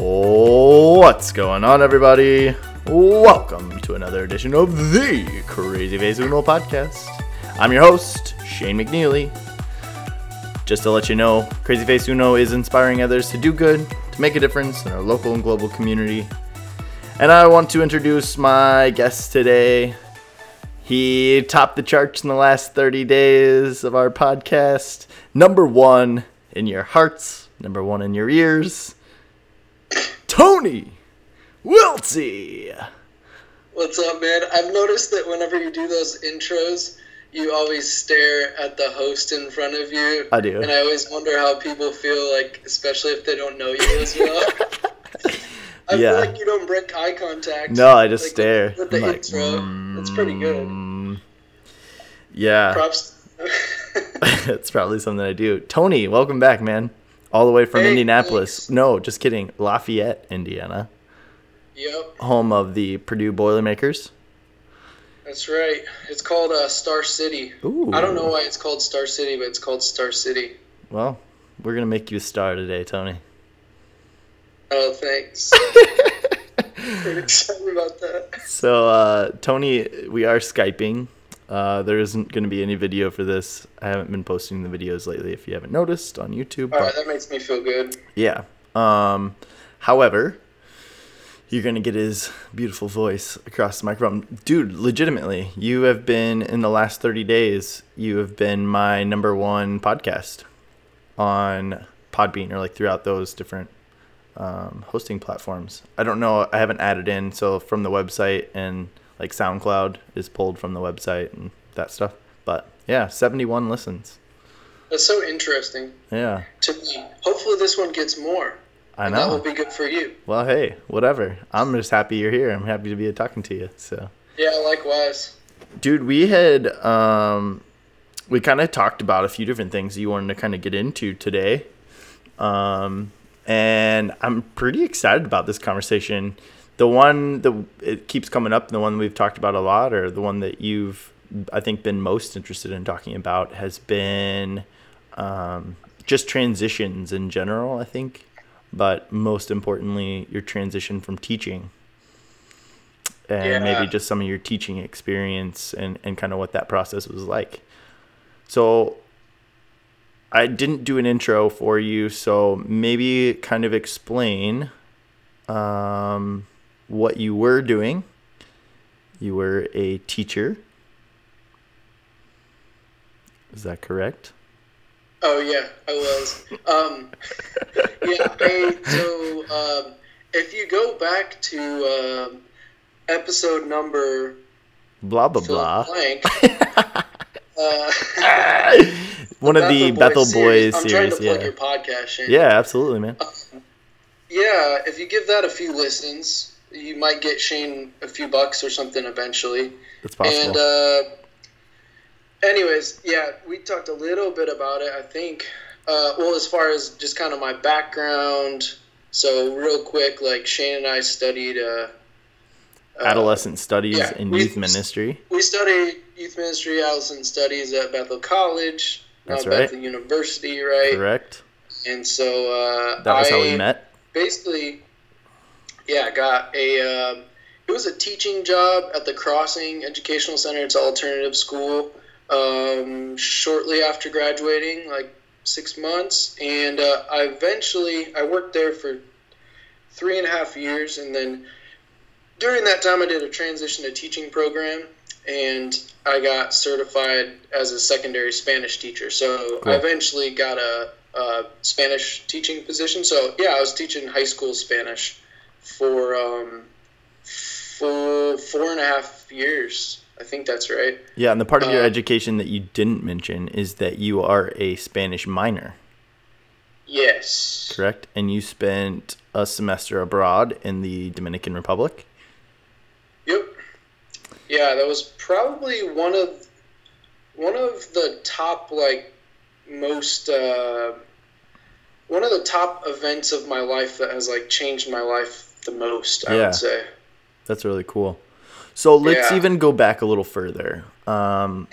What's going on, everybody? Welcome to another edition of the Crazy Face Uno podcast. I'm your host, Shane McNeely. Just to let you know, Crazy Face Uno is inspiring others to do good, to make a difference in our local and global community. And I want to introduce my guest today. He topped the charts in the last 30 days of our podcast. Number one in your hearts, number one in your ears. Tony Wiltse. What's up, man? I've noticed that whenever you do those intros, you always stare at the host in front of you. I do. And I always wonder how people feel like, especially if they don't know you as well. I Yeah. feel like you don't break eye contact. No, I just like, stare. With the like, intro. That's pretty good. mm, Yeah, Props. it's probably something I do. Tony, welcome back, man. All the way from Hey, Indianapolis. thanks. No, just kidding. Lafayette, Indiana, yep, home of the Purdue Boilermakers. that's right. It's called uh, Star City. Ooh. I don't know why it's called Star City, but it's called Star City. Well, we're gonna make you a star today, Tony. Oh, thanks. Pretty excited about that. So, uh, Tony, we are skyping. Uh, there isn't going to be any video for this. I haven't been posting the videos lately, if you haven't noticed, on YouTube. All right, that makes me feel good. Yeah. Um, however, you're gonna get his beautiful voice across the microphone, dude. Legitimately, you have been in the last 30 days. You have been my number one podcast on Podbean or like throughout those different um, hosting platforms. I don't know. I haven't added in so from the website and like SoundCloud is pulled from the website and that stuff. But yeah, 71 listens. That's so interesting Yeah, to me. Hopefully, this one gets more. I And that will be good for you. Well, hey, whatever. I'm just happy you're here. I'm happy to be talking to you. So, Yeah, likewise. dude, we had um, we kind of talked about a few different things you wanted to kind of get into today, um, and I'm pretty excited about this conversation. The one that it keeps coming up, the one we've talked about a lot, or the one that you've I think been most interested in talking about has been um, just transitions in general. I think, but most importantly, your transition from teaching and Yeah. maybe just some of your teaching experience and, and kind of what that process was like. So I didn't do an intro for you, so maybe kind of explain um, what you were doing. You were a teacher. Is that correct? Oh yeah, I was. Um, yeah. I, so um, if you go back to um, episode number Blah blah blah. blank. uh, One of the Bethel Boys I'm trying series, to plug yeah. your podcast. Shane. Yeah, absolutely, man. Yeah, if you give that a few listens, you might get Shane a few bucks or something eventually. That's possible. And uh, anyways, yeah, we talked a little bit about it. I think. Uh, well, as far as just kind of my background. So real quick, like Shane and I studied. Uh, uh, Adolescent studies yeah, and we- youth ministry. We studied youth ministry, adolescent studies at Bethel College, That's uh, right. Bethel University, right? Correct. And so uh, That was I, how we met. basically, yeah, got a. Um, it was a teaching job at the Crossing Educational Center. It's an alternative school. Um, shortly after graduating, like six months, and uh, I eventually I worked there for three and a half years, and then during that time I did a transition to teaching program, and I got certified as a secondary Spanish teacher. So Cool. I eventually got a, a Spanish teaching position. So yeah, I was teaching high school Spanish for um, for four and a half years. I think that's right. Yeah, and the part of your uh, education that you didn't mention is that you are a Spanish minor, Yes. correct? And you spent a semester abroad in the Dominican Republic. Yep. Yeah, that was probably one of one of the top like most uh, one of the top events of my life that has like changed my life the most. I Yeah. would say. That's really cool. So let's Yeah. even go back a little further. Um,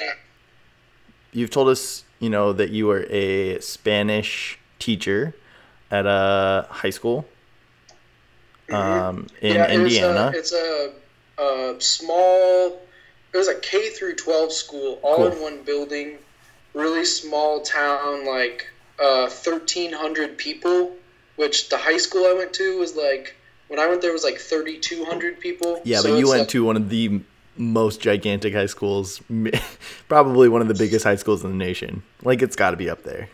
you've told us, you know, that you were a Spanish teacher at a high school. um, in yeah, Indiana. It's a, it's a, a small. It was a K through 12 school, all Cool. in one building. Really small town, like uh, 1,300 people. Which the high school I went to was like when I went there was like 3,200 people. yeah, So but you went like- to one of the most gigantic high schools, probably one of the biggest high schools in the nation. Like it's got to be up there.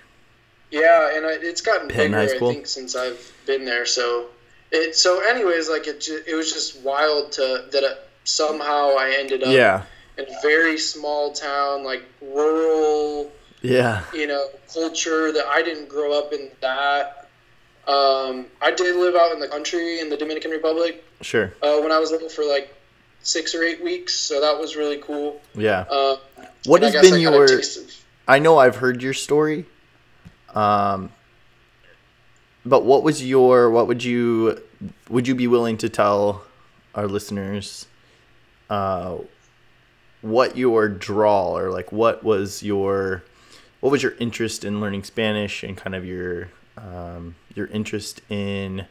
Yeah, and I, it's gotten Penn bigger? I think, since I've been there. So it. So, anyways, like it. It was just wild to that uh somehow I ended up Yeah, in a very small town, like rural, yeah, you know, culture that I didn't grow up in. That um, I did live out in the country in the Dominican Republic sure. uh, when I was little for like six or eight weeks. So that was really cool. Yeah. Uh, What has been I your? of- I know I've heard your story. Um, but what was your? What would you? Would you be willing to tell our listeners? Uh, what your draw or like what was your what was your interest in learning Spanish and kind of your um, your interest in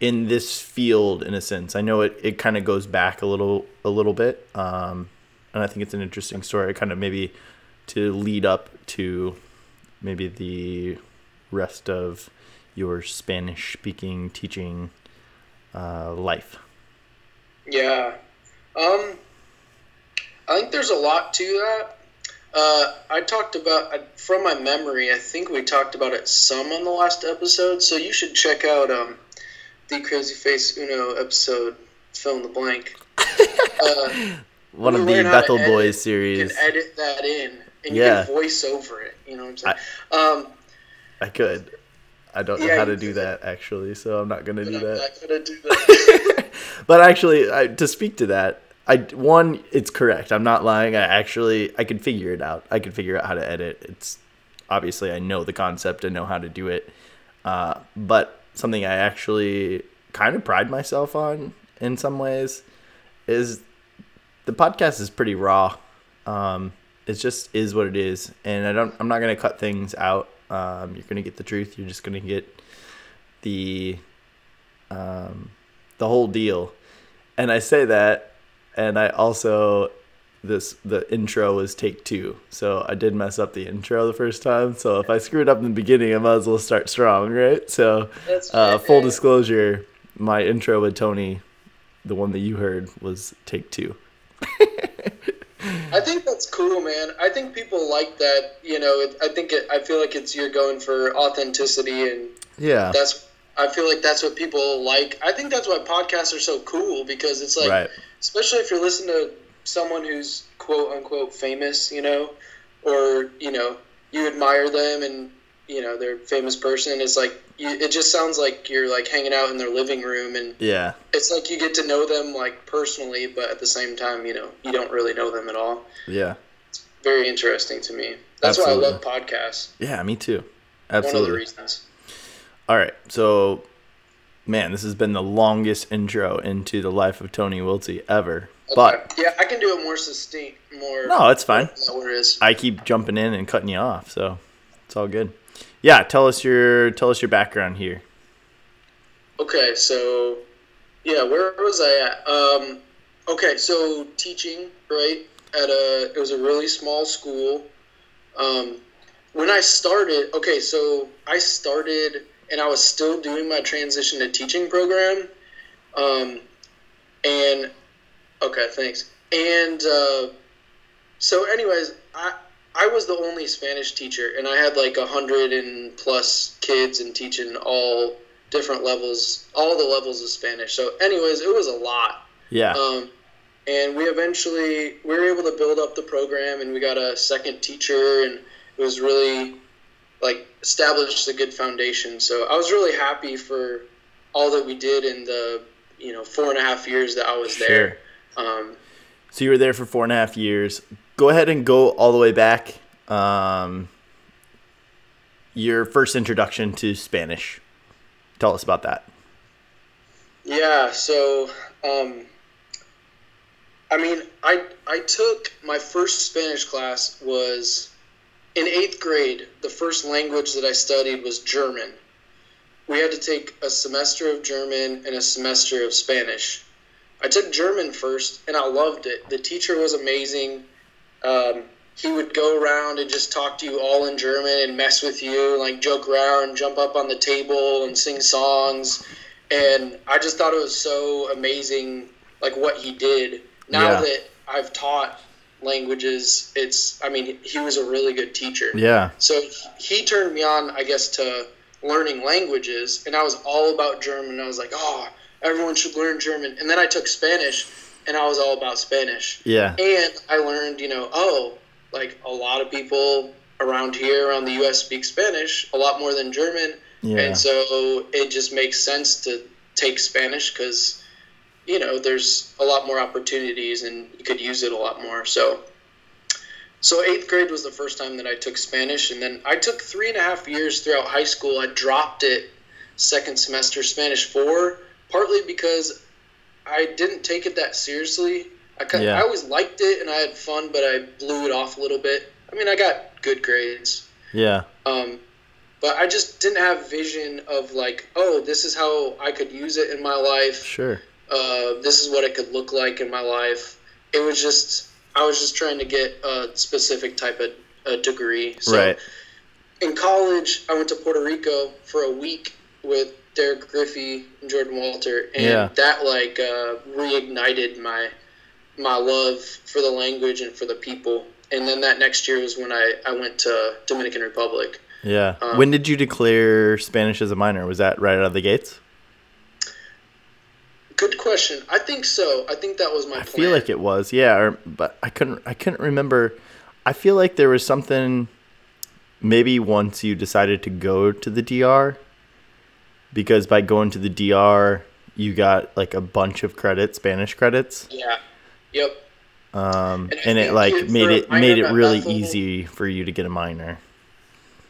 in this field in a sense. I know it, it kind of goes back a little a little bit, um, and I think it's an interesting story. Kind of maybe to lead up to maybe the rest of your Spanish speaking teaching uh, life. Yeah. Um, I think there's a lot to that. Uh, I talked about, from my memory, I think we talked about it some on the last episode, so you should check out um, the Crazy Face Uno episode, fill in the blank. Uh, One of the Bethel edit. Boys you series. can edit that in, and you Yeah. can voice over it, you know what I'm saying? um, I could. I don't know Yeah, how to do that actually, so I'm not gonna do that. to do that. but actually, I, to speak to that, I one, it's correct. I'm not lying. I actually, I could figure it out. I could figure out how to edit. It's obviously I know the concept and know how to do it. Uh, but something I actually kind of pride myself on in some ways is the podcast is pretty raw. Um, it just is what it is, and I don't. I'm not gonna cut things out. Um, you're gonna get the truth. You're just gonna get the um, the whole deal. And I say that, and I also this the intro was take two, so I did mess up the intro the first time. So if I screwed up in the beginning, I might as well start strong, right? So uh, full disclosure, my intro with Tony, the one that you heard, was take two. I think that's cool, man. I think people like that. You know, it, I think it, I feel like it's you're going for authenticity, and Yeah, that's. I feel like that's what people like. I think that's why podcasts are so cool because it's like, right. especially if you're listening to someone who's quote unquote famous, you know, or you know you admire them and you know they're a famous person. It's like you, it just sounds like you're like hanging out in their living room and Yeah, it's like you get to know them like personally, but at the same time, you know, you don't really know them at all. yeah, Very interesting to me. That's why I love podcasts. yeah. Me too. One of the Absolutely. reasons. All right, so man, this has been the longest intro into the life of Tony Wiltse ever. But yeah, I can do it more succinct, more. no, it's fine. It is? I keep jumping in and cutting you off, so it's all good. Yeah, tell us your tell us your background here. Okay, so yeah, where was I at? Um, okay, so teaching right at a it was a really small school. Um, when I started, okay, so I started and I was still doing my transition to teaching program. Um, and okay, thanks. And uh, so, anyways, I I was the only Spanish teacher, and I had like a hundred and plus kids and teaching all different levels, all the levels of Spanish. So, anyways, it was a lot. Yeah, Um, and we eventually we were able to build up the program, and we got a second teacher, and it was really like established a good foundation. So I was really happy for all that we did in the you know four and a half years that I was sure. there. Um, So you were there for four and a half years. Go ahead and go all the way back. Um, your first introduction to Spanish. Tell us about that. Yeah, so um, I mean, I I took my first Spanish class was in eighth grade. The first language that I studied was German, we had to take a semester of German and a semester of Spanish. I took German first, and I loved it. The teacher was amazing. Um, he would go around and just talk to you all in German and mess with you, like joke around, jump up on the table and sing songs. And I just thought it was so amazing, like what he did. Now Yeah. that I've taught languages, it's, I mean, he was a really good teacher. Yeah. So he turned me on, I guess, to learning languages, and I was all about German. I was like, oh, everyone should learn German. And then I took Spanish, and I was all about Spanish. Yeah. And I learned, you know, oh, like a lot of people around here, around the U.S., speak Spanish a lot more than German. Yeah. And so it just makes sense to take Spanish because, you know, there's a lot more opportunities and you could use it a lot more. So, so eighth grade was the first time that I took Spanish, and then I took three and a half years throughout high school. I dropped it second semester Spanish four, partly because I didn't take it that seriously. I kind Yeah. I always liked it and I had fun, but I blew it off a little bit. I mean, I got good grades. Yeah. Um, but I just didn't have vision of like, oh, this is how I could use it in my life. Sure. Uh, this is what it could look like in my life. It was just, I was just trying to get a specific type of a degree. So right. in college, I went to Puerto Rico for a week with Derek Griffey and Jordan Walter, and Yeah. that like uh, reignited my my love for the language and for the people. And then that next year was when I, I went to Dominican Republic. Yeah. Um, when did you declare Spanish as a minor? Was that right out of the gates? Good question. I think so. I think that was my I plan. feel like it was. Yeah, or, but I couldn't I couldn't remember. I feel like there was something maybe once you decided to go to the DR because by going to the DR you got like a bunch of credits, Spanish credits. Yeah. Yep. Um, And and it like made it made it really Bethel- easy for you to get a minor.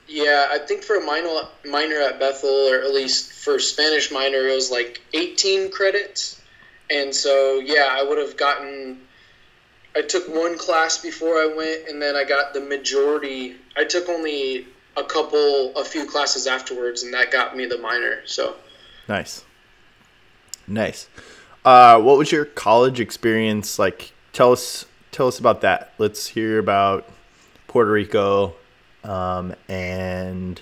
Yeah, I think for a minor minor at Bethel, or at least for Spanish minor, it was like 18 credits. And so, yeah, I would have gotten. I took one class before I went, and then I got the majority. I took only a couple, a few classes afterwards, and that got me the minor. So, Nice. Nice. Uh, what was your college experience like? Tell us tell us about that. Let's hear about Puerto Rico, um, and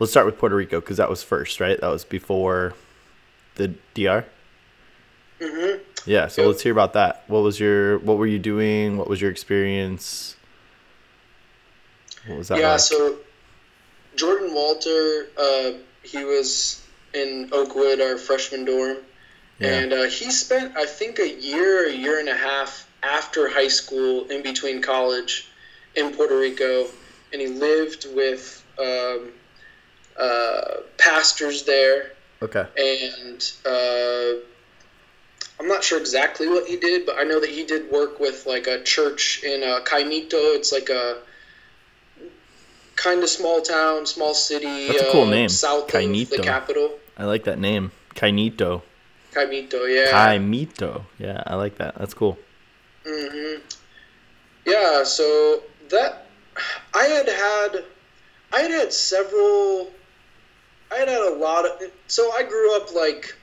let's start with Puerto Rico because that was first, right? That was before the DR. hmm Yeah. So Yep. let's hear about that. What was your What were you doing? What was your experience? What was that yeah. like? So, Jordan Walter, uh, he was in Oakwood, our freshman dorm. yeah. And uh, he spent, I think, a year, a year and a half after high school, in between college, in Puerto Rico, and he lived with um, uh, pastors there. okay. And uh, I'm not sure exactly what he did, but I know that he did work with like a church in uh, Caimito. It's like a kind of small town, small city. That's a cool uh, name, South of Caimito. the capital. I like that name, Cainito. Caimito, yeah. Caimito. Yeah, I like that. That's cool. hmm Yeah, so that I had had I had had several I had had a lot of so I grew up like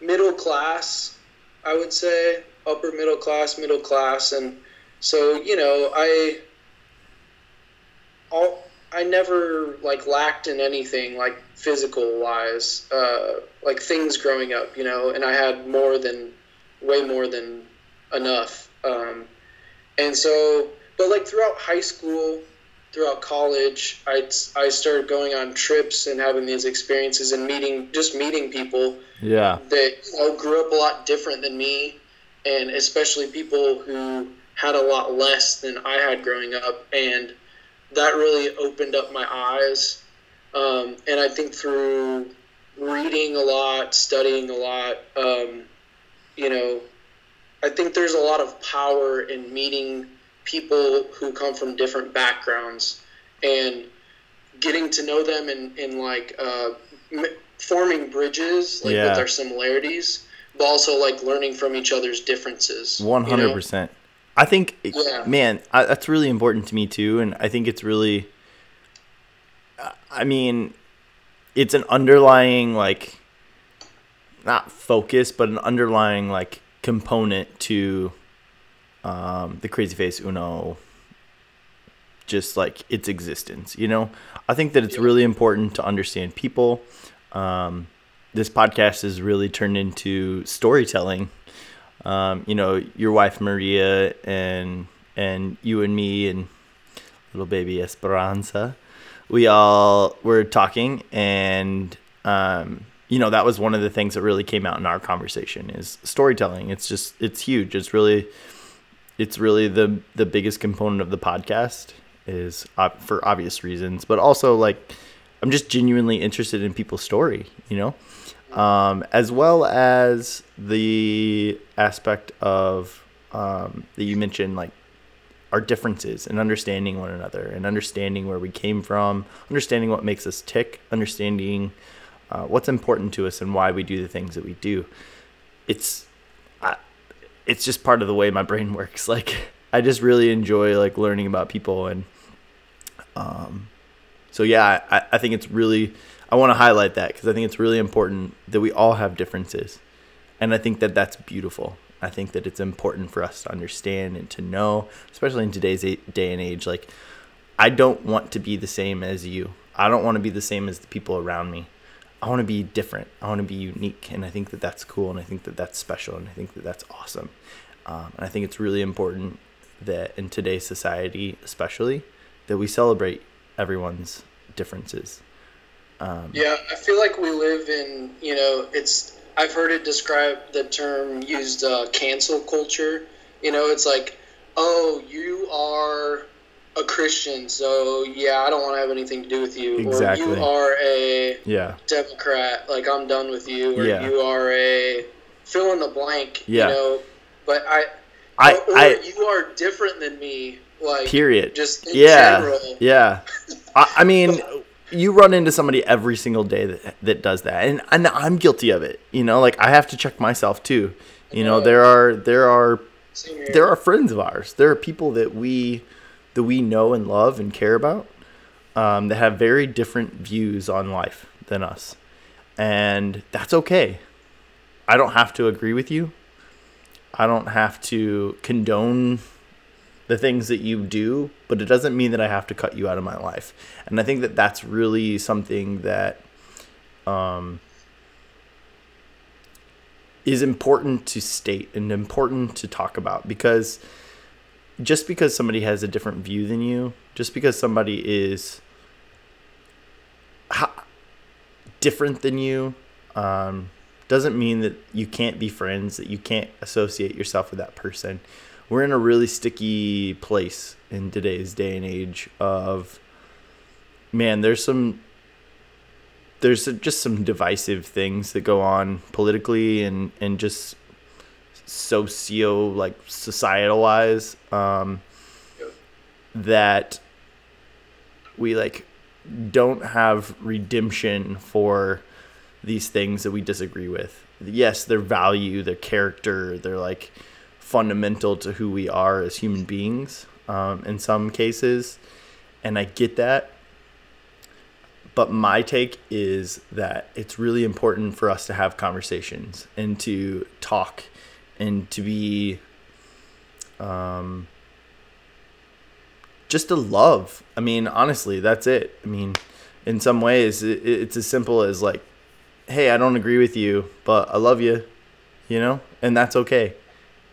middle class, I would say, upper middle class, middle class and so, you know, I all I never like lacked in anything like physical wise, uh, like things growing up, you know, and I had more than way more than enough. Um, and so, but like throughout high school, throughout college, I, I started going on trips and having these experiences and meeting, just meeting people Yeah. that you know, grew up a lot different than me, and especially people who had a lot less than I had growing up. And that really opened up my eyes. Um, and I think through reading a lot, studying a lot, um, you know, I think there's a lot of power in meeting people who come from different backgrounds and getting to know them and, and like uh, m- forming bridges like Yeah. with our similarities, but also like learning from each other's differences. One you hundred know? percent. I think, Yeah. man, I, that's really important to me too, and I think it's really. I mean, it's an underlying like not focus, but an underlying like component to um, the Crazy Face Uno just like its existence. You know, I think that it's really important to understand people. Um, this podcast has really turned into storytelling. Um, you know, your wife Maria and and you and me and little baby Esperanza, we all were talking, and um, you know that was one of the things that really came out in our conversation is storytelling. It's just it's huge. It's really it's really the the biggest component of the podcast is uh, for obvious reasons, but also like I'm just genuinely interested in people's story, you know, um, as well as the aspect of um, that you mentioned, like our differences and understanding one another and understanding where we came from, understanding what makes us tick, understanding uh, what's important to us and why we do the things that we do. It's it's just part of the way my brain works. Like I just really enjoy like learning about people and um, so yeah, I, I think it's really I want to highlight that because I think it's really important that we all have differences, and I think that that's beautiful. I think that it's important for us to understand and to know, especially in today's day and age. Like, I don't want to be the same as you. I don't want to be the same as the people around me. I want to be different. I want to be unique, and I think that that's cool, and I think that that's special, and I think that that's awesome. Um, and I think it's really important that in today's society, especially, that we celebrate everyone's differences. Um, yeah, I feel like we live in you know it's I've heard it described the term used uh, cancel culture. You know, it's like, oh, you are a Christian, so yeah, I don't want to have anything to do with you. Exactly. Or you are a yeah. Democrat, like I'm done with you. Or yeah. you are a fill in the blank. Yeah. You know, but I, I, or, or I, you are different than me. Like period. Just yeah, general. yeah. I, I mean. you run into somebody every single day that that does that, and and I'm guilty of it. You know, like I have to check myself too. You know, there are there are there are friends of ours. There are people that we that we know and love and care about um, that have very different views on life than us, and that's okay. I don't have to agree with you. I don't have to condone the things that you do, but it doesn't mean that I have to cut you out of my life. And I think that that's really something that um, is important to state and important to talk about because just because somebody has a different view than you, just because somebody is ha- different than you, um, doesn't mean that you can't be friends, that you can't associate yourself with that person. We're in a really sticky place in today's day and age of man there's some there's just some divisive things that go on politically and and just socio like societal wise um, that we like don't have redemption for these things that we disagree with yes their value their character they're like fundamental to who we are as human beings um, in some cases. And I get that. But my take is that it's really important for us to have conversations and to talk and to be um, just to love. I mean, honestly, that's it. I mean, in some ways, it, it's as simple as like, hey, I don't agree with you, but I love you, you know, and that's okay.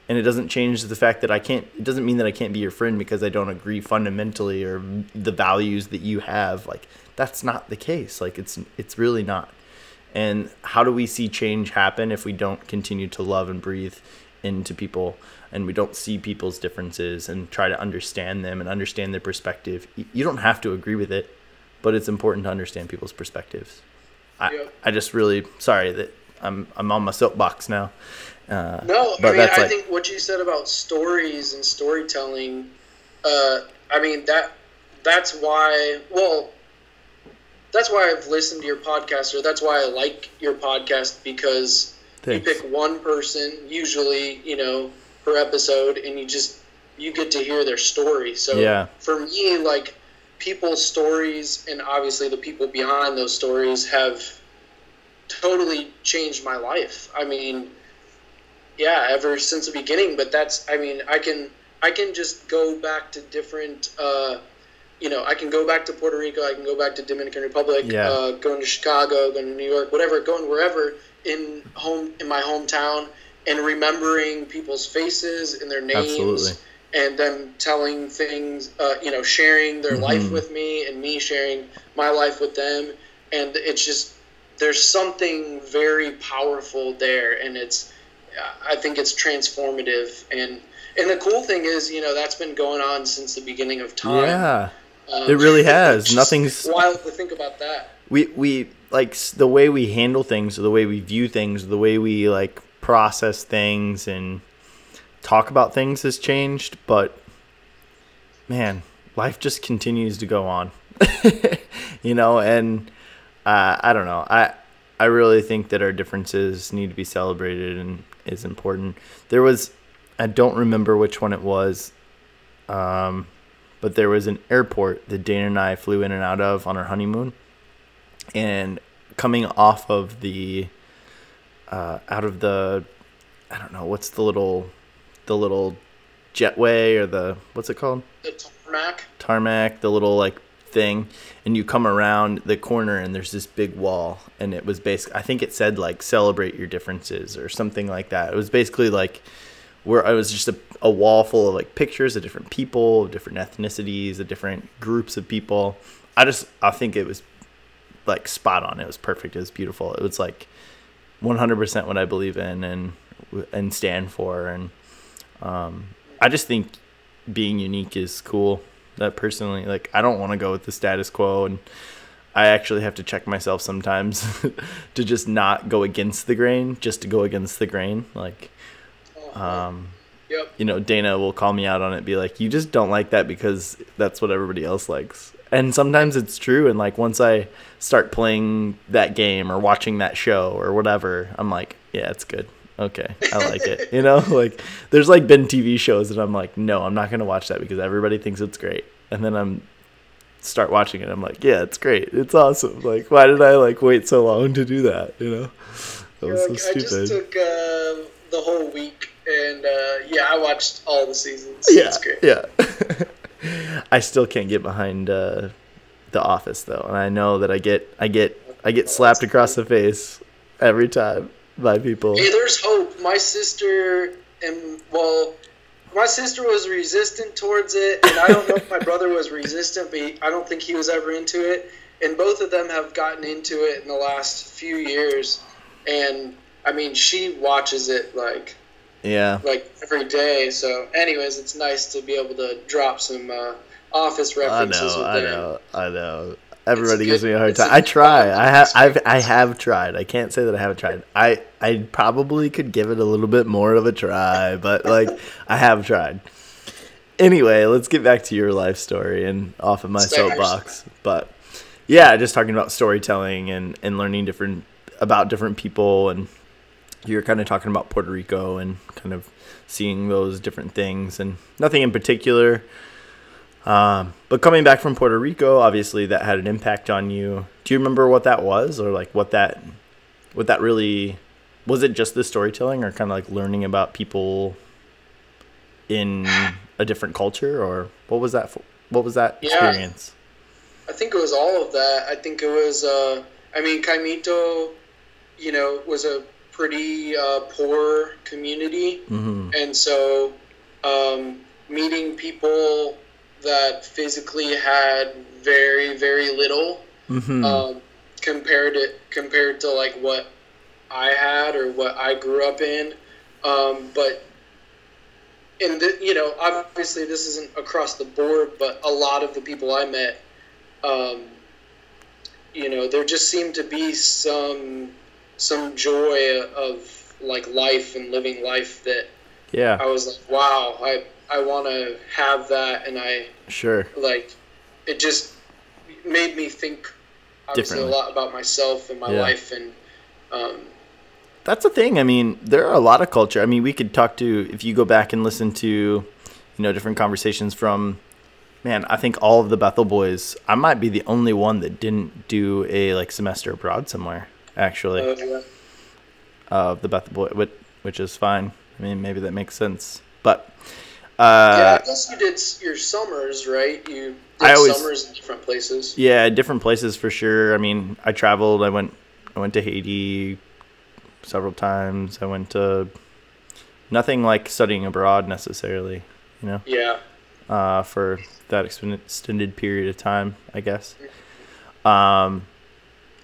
And it doesn't change the fact that I can't it doesn't mean that I can't be your friend because I don't agree fundamentally or the values that you have. Like that's not the case. Like it's it's really not and how do we see change happen if we don't continue to love and breathe into people and we don't see people's differences and try to understand them and understand their perspective? You don't have to agree with it but it's important to understand people's perspectives. I, I just really sorry that I'm I'm on my soapbox now. Uh, no, I mean, I like, think what you said about stories and storytelling, uh, I mean that that's why. Well, that's why I've listened to your podcast, or that's why I like your podcast because thanks. you pick one person, usually, you know, per episode, and you just you get to hear their story. So yeah. for me, like people's stories and obviously the people behind those stories have totally changed my life. I mean, yeah, ever since the beginning. But that's, I mean, I can I can just go back to different. Uh, you know, I can go back to Puerto Rico. I can go back to Dominican Republic. Yeah. Uh, going to Chicago, going to New York, whatever, going wherever in home in my hometown, and remembering people's faces and their names. Absolutely. And them telling things, uh, you know, sharing their Mhm. life with me, and me sharing my life with them, and it's just there's something very powerful there, and it's I think it's transformative, and and the cool thing is, you know, that's been going on since the beginning of time. Yeah. Um, It really has. Nothing's- wild to think about that. we we like the way we handle things the way we view things the way we like process things and talk about things has changed but man life just continues to go on you know and uh, i don't know i i really think that our differences need to be celebrated and is important there was i don't remember which one it was um but there was an airport that dana and i flew in and out of on our honeymoon. And coming off of the uh, out of the I don't know what's the little the little jetway or the what's it called? The tarmac. tarmac the little like thing. And you come around the corner and there's this big wall. And it was basically I think it said like celebrate your differences or something like that. It was basically like where I was just a, a wall full of like pictures of different people different ethnicities of different groups of people I just I think it was like spot on. It was perfect. It was beautiful. It was like 100% what I believe in and and stand for. And um, I just think being unique is cool. That personally, like, I don't want to go with the status quo, and I actually have to check myself sometimes to just not go against the grain, just to go against the grain. Like, um, Yep. you know, Dana will call me out on it, be like, you just don't like that because that's what everybody else likes. And sometimes it's true. And like, once I start playing that game or watching that show or whatever, I'm like, yeah, it's good. Okay. I like it. You know, like, there's like been TV shows that I'm like, no, I'm not going to watch that because everybody thinks it's great. And then I'm, start watching it. I'm like, yeah, it's great. It's awesome. Like, why did I like wait so long to do that? You know, that was so Like, I just took uh, the whole week, and uh, yeah, I watched all the seasons. yeah, It's great. yeah. I still can't get behind uh, the Office though, and I know that I get I get I get slapped across the face every time by people. Hey, there's hope. My sister and well, my sister was resistant towards it, and I don't know if my brother was resistant, but he, I don't think he was ever into it. And both of them have gotten into it in the last few years, and I mean, she watches it like Yeah, like every day. So, anyways, it's nice to be able to drop some uh, office I references know, with I know, I know. Everybody gives good- me a hard time. I try. I have. I've I have tried. I can't say that I haven't tried. I I probably could give it a little bit more of a try, but like I have tried. Anyway, let's get back to your life story and off of my soapbox. But yeah, just talking about storytelling and and learning different about different people and you're kind of talking about Puerto Rico and kind of seeing those different things and nothing in particular. Um, but coming back from Puerto Rico, obviously that had an impact on you. Do you remember what that was, or like what that, what that really, was it just the storytelling, or kind of like learning about people in a different culture, or what was that? For, what was that Yeah. experience? I think it was all of that. I think it was. Uh, I mean, Caimito, you know, was a pretty uh, poor community, hmm and so um, meeting people that physically had very, very little hmm um, compared it compared to like what I had or what I grew up in. Um, but in the, you know, obviously this isn't across the board, but a lot of the people I met, um, you know, there just seemed to be some some joy of like life and living life that yeah, I was like, wow, I I want to have that, and I sure. like it just made me think obviously a lot about myself and my Yeah. life and um, That's the thing. I mean, there are a lot of culture. I mean, we could talk to if you go back and listen to, you know, different conversations from man, I think all of the Bethel boys. I might be the only one that didn't do a like semester abroad somewhere. Actually, Uh, yeah. of the Bethel boy, which, which is fine. I mean, maybe that makes sense. But yeah, uh, I guess you did your summers, right? You did always- summers in different places. yeah, different places for sure. I mean, I traveled. I went. I went to Haiti several times. I went to nothing like studying abroad necessarily. You know. Yeah. uh, for that extended extended period of time, I guess. Um,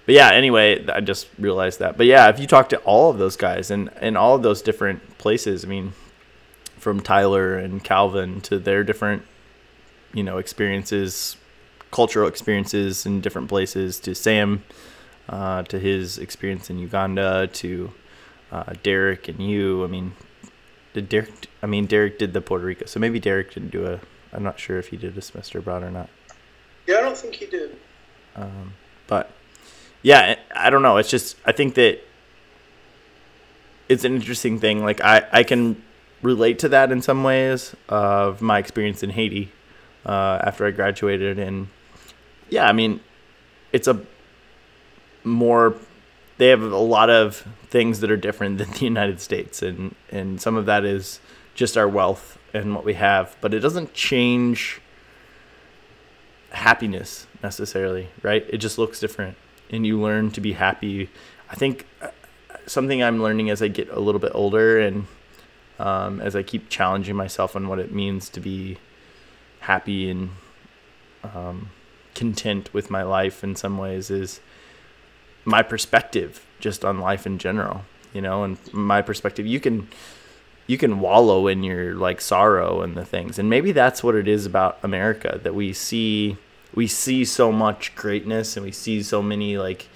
but yeah, anyway, I just realized that. But yeah, if you talk to all of those guys and in all of those different places, I mean, from Tyler and Calvin to their different, you know, experiences, cultural experiences in different places, to Sam, uh, to his experience in Uganda, to uh, Derek and you. I mean, did Derek? I mean, Derek did the Puerto Rico, so maybe Derek didn't do a. I'm not sure if he did a semester abroad or not. Yeah, I don't think he did. Um, but yeah, I don't know. It's just I think that it's an interesting thing. Like I I can relate to that in some ways of my experience in Haiti uh, after I graduated, and yeah, I mean, it's a more they have a lot of things that are different than the United States, and and some of that is just our wealth and what we have, but it doesn't change happiness necessarily, right? It just looks different, and you learn to be happy. I think uh, something I'm learning as I get a little bit older and um, as I keep challenging myself on what it means to be happy and um, content with my life in some ways is my perspective just on life in general, you know, and my perspective. You can you can wallow in your like sorrow and the things, and maybe that's what it is about America that we see we see so much greatness and we see so many like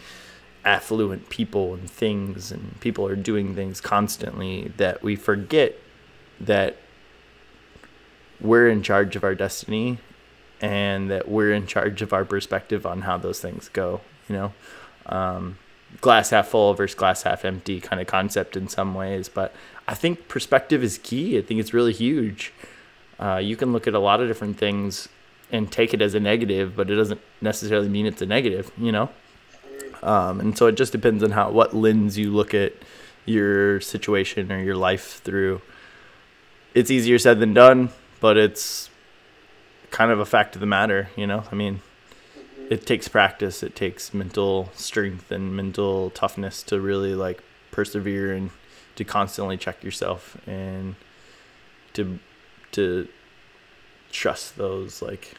affluent people and things and people are doing things constantly that we forget that we're in charge of our destiny and that we're in charge of our perspective on how those things go you know? Um, glass half full versus glass half empty kind of concept in some ways but i think perspective is key. I think it's really huge. Uh, you can look at a lot of different things and take it as a negative but it doesn't necessarily mean it's a negative you know? Um, and so it just depends on how what lens you look at your situation or your life through. It's easier said than done but it's kind of a fact of the matter you know? I mean it takes practice it takes mental strength and mental toughness to really like persevere and to constantly check yourself and to to trust those like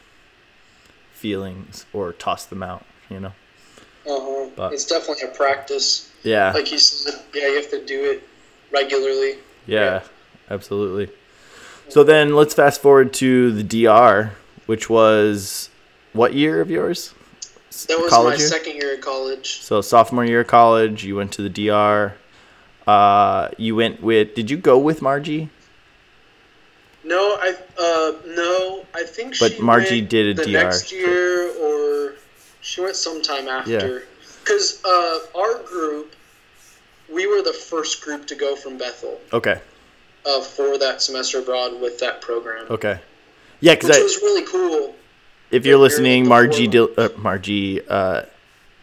feelings or toss them out you know Uh-huh. But- it's definitely a practice. yeah Like you said, yeah, you have to do it regularly. Yeah, absolutely. So then let's fast forward to the DR, which was what year of yours? That was college my year? second year of college. So sophomore year of college, you went to the DR. Uh, you went with. Did you go with Margie? No, I uh no, I think But she Margie went did a the DR. next year or she went sometime after. Because uh, our group, we were the first group to go from Bethel Okay. uh, for that semester abroad with that program, Okay. Yeah, because it was really cool. if you're listening, Margie Dil- uh, Margie uh,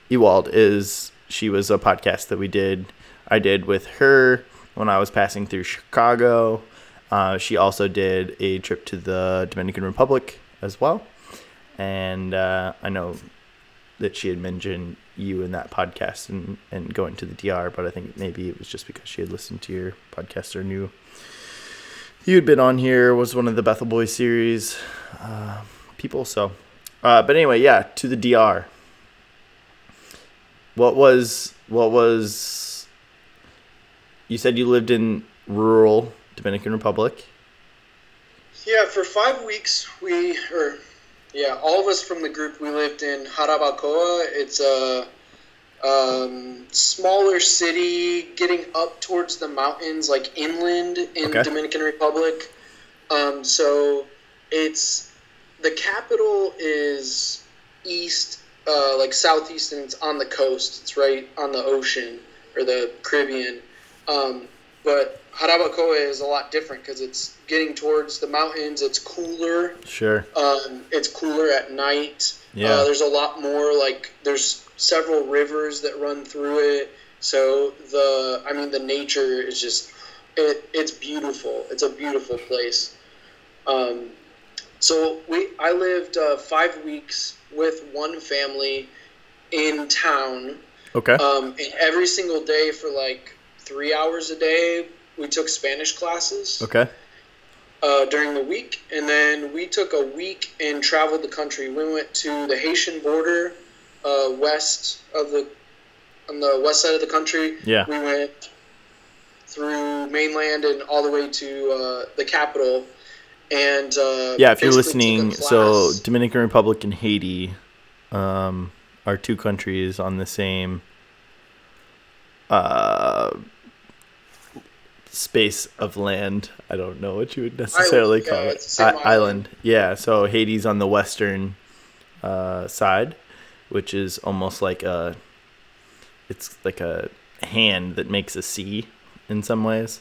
Ewald is she was a podcast that we did. I did with her when I was passing through Chicago. Uh, she also did a trip to the Dominican Republic as well, and uh, I know that she had mentioned you in that podcast and, and going to the DR, but I think maybe it was just because she had listened to your podcast or knew you had been on here. Was one of the Bethel Boys series uh, people. So, uh, but anyway, yeah, to the DR. What was what was? You said you lived in rural Dominican Republic. Yeah, for five weeks we or yeah, all of us from the group we lived in Jarabacoa. It's a um, smaller city getting up towards the mountains, like inland in Okay. Dominican Republic. Um, so it's the capital is east, uh, like southeast, and it's on the coast. It's right on the ocean or the Caribbean. Um, but Jarabacoa is a lot different because it's getting towards the mountains. It's cooler. Sure. Um, it's cooler at night. Yeah. Uh, there's a lot more like there's several rivers that run through it. So the I mean the nature is just it, it's beautiful. It's a beautiful place. Um, so we I lived uh, five weeks with one family in town. Okay. Um, and every single day for like three hours a day, we took Spanish classes okay. uh, during the week, and then we took a week and traveled the country. We went to the Haitian border, uh, west of the on the west side of the country. Yeah. We went through mainland and all the way to uh, the capital. And uh, Yeah, if you're basically took a listening, so. Dominican Republic and Haiti um, are two countries on the same uh, space of land. I don't know what you would necessarily Island, call yeah, it. I- island. island. Yeah, so Haiti's on the western uh, side, which is almost like a it's like a hand that makes a C in some ways.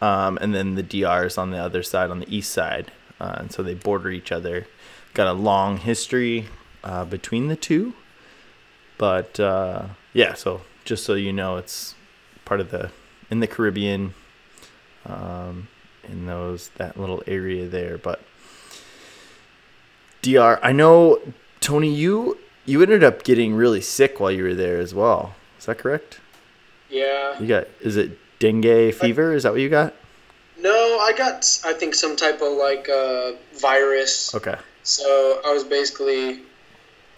Um, and then the DR is on the other side, on the east side. Uh, and so they border each other. Got a long history uh, between the two. But uh, yeah, so just so you know, it's part of the in the Caribbean, um, in those that little area there. But DR, I know Tony, you you ended up getting really sick while you were there as well. Is that correct? yeah. You got is it dengue fever? Is that what you got? No, I got I think some type of like uh, virus. Okay. So I was basically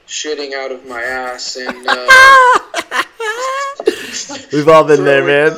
shitting out of my ass and. Uh, We've all been there, man.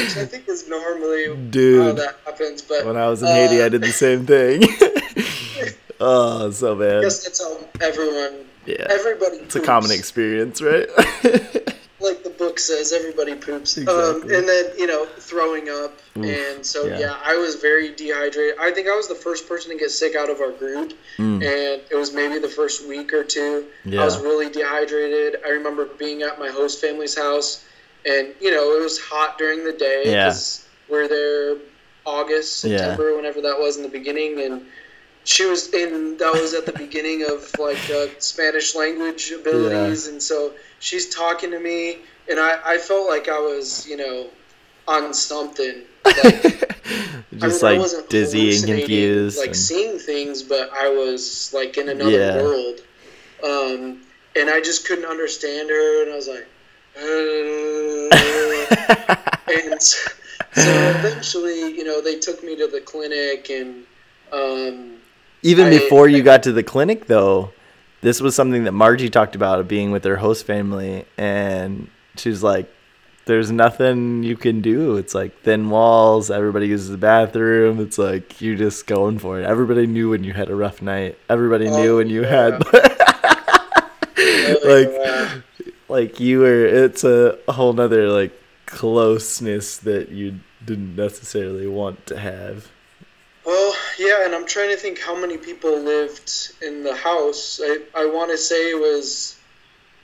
Which I think is normally how Dude, that happens, but when I was in uh, Haiti, I did the same thing. oh, so I bad. guess that's how everyone, Yeah, everybody. it's a common experience, right? like the book says, everybody poops. Um, and then you know, throwing up, Oof, and so yeah. yeah. I was very dehydrated. I think I was the first person to get sick out of our group, Mm, and it was maybe the first week or two. yeah. I was really dehydrated. I remember being at my host family's house, and you know, it was hot during the day Yeah. because we're there August, Yeah. September, whenever that was in the beginning, and. She was in. That was at the beginning of like uh, Spanish language abilities, and so she's talking to me, and I, I felt like I was, you know, on something. Like, I Just I like wasn't dizzy and confused. like and- seeing things, but I was like in another Yeah. world, um, and I just couldn't understand her, and I was like, and so eventually, you know, they took me to the clinic, and um, Even I- before you got to the clinic, though, this was something that Margie talked about of being with her host family, and she's like, "There's nothing you can do. It's like thin walls. Everybody uses the bathroom. It's like you're just going for it. Everybody knew when you had a rough night. Everybody knew Oh, when you yeah. had like uh, like you were. It's a whole nother like closeness that you didn't necessarily want to have. Well, yeah, and I'm trying to think how many people lived in the house. I, I want to say it was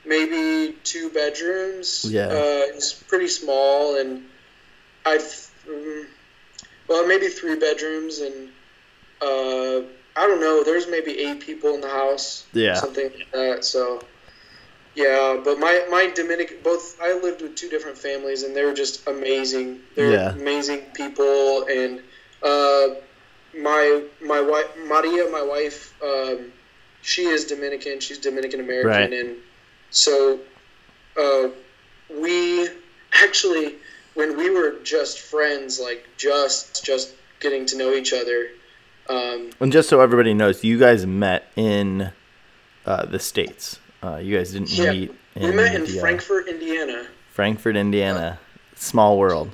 maybe two bedrooms. Yeah. Uh, it's pretty small, and I, um, well, maybe three bedrooms, and uh, I don't know. There's maybe eight people in the house. Yeah. Something like that. So. Yeah, but my my Dominican both I lived with two different families and they were just amazing. They're Yeah. amazing people and uh, my my wife Maria, my wife, um, she is Dominican. She's Dominican American, Right. and so uh, we actually when we were just friends, like just just getting to know each other. Um, And just so everybody knows, you guys met in uh, the states. Uh, you guys didn't Yeah, meet. In we met in uh, Frankfort, Indiana. Frankfort, Indiana. Small world.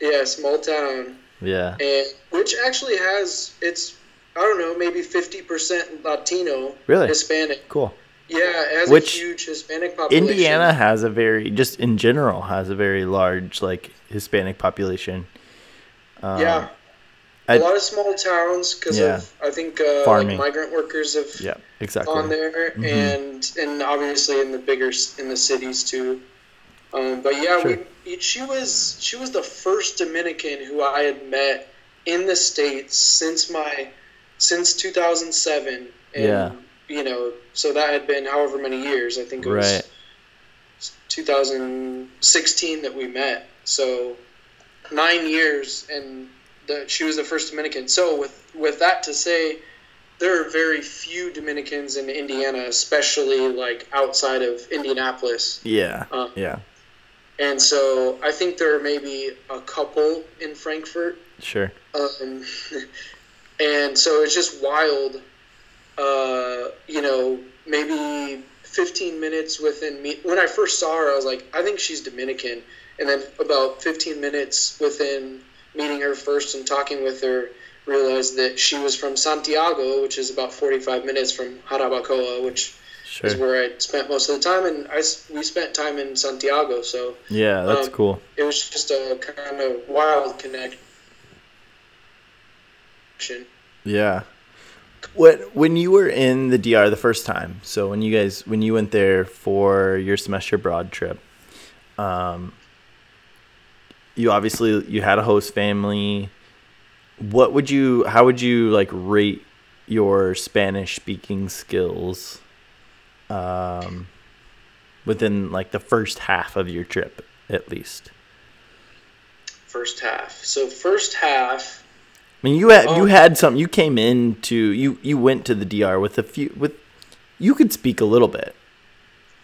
Yeah, small town. Yeah. and which actually has it's I don't know maybe fifty percent Latino, Really? Hispanic. Cool. Yeah, it has Which- a huge Hispanic population. Indiana has a very, just in general, has a very large like Hispanic population. Um, yeah, I- a lot of small towns because Yeah. of I think uh, Farming. like migrant workers have Yeah. Exactly. gone there, Mhm. and and obviously in the bigger in the cities too. Um, but yeah, Sure. we, she was she was the first Dominican who I had met in the states since my since 2007. And, Yeah. You know, so that had been however many years. I think it was Right. 2016 that we met. So nine years, and the, she was the first Dominican. So with with that to say, there are very few Dominicans in Indiana, especially like outside of Indianapolis. Yeah. Uh, Yeah. And so I think there are maybe a couple in Frankfort. Sure. Um, and so it's just wild. Uh, you know, maybe 15 minutes within me. When I first saw her, I was like, I think she's Dominican. And then about 15 minutes within meeting her first and talking with her, realized that she was from Santiago, which is about 45 minutes from Jarabacoa, which is where I spent most of the time. And I, we spent time in Santiago. So Yeah, that's um, cool. it was just a kind of wild connection. Yeah. What when you were in the DR the first time? So when you guys when you went there for your semester abroad trip, um, you obviously you had a host family. What would you? How would you like rate your Spanish speaking skills? Um, within like the first half of your trip, at least. First half. So first half. I mean, you had you Oh. had some. You came into you you went to the DR with a few with. You could speak a little bit.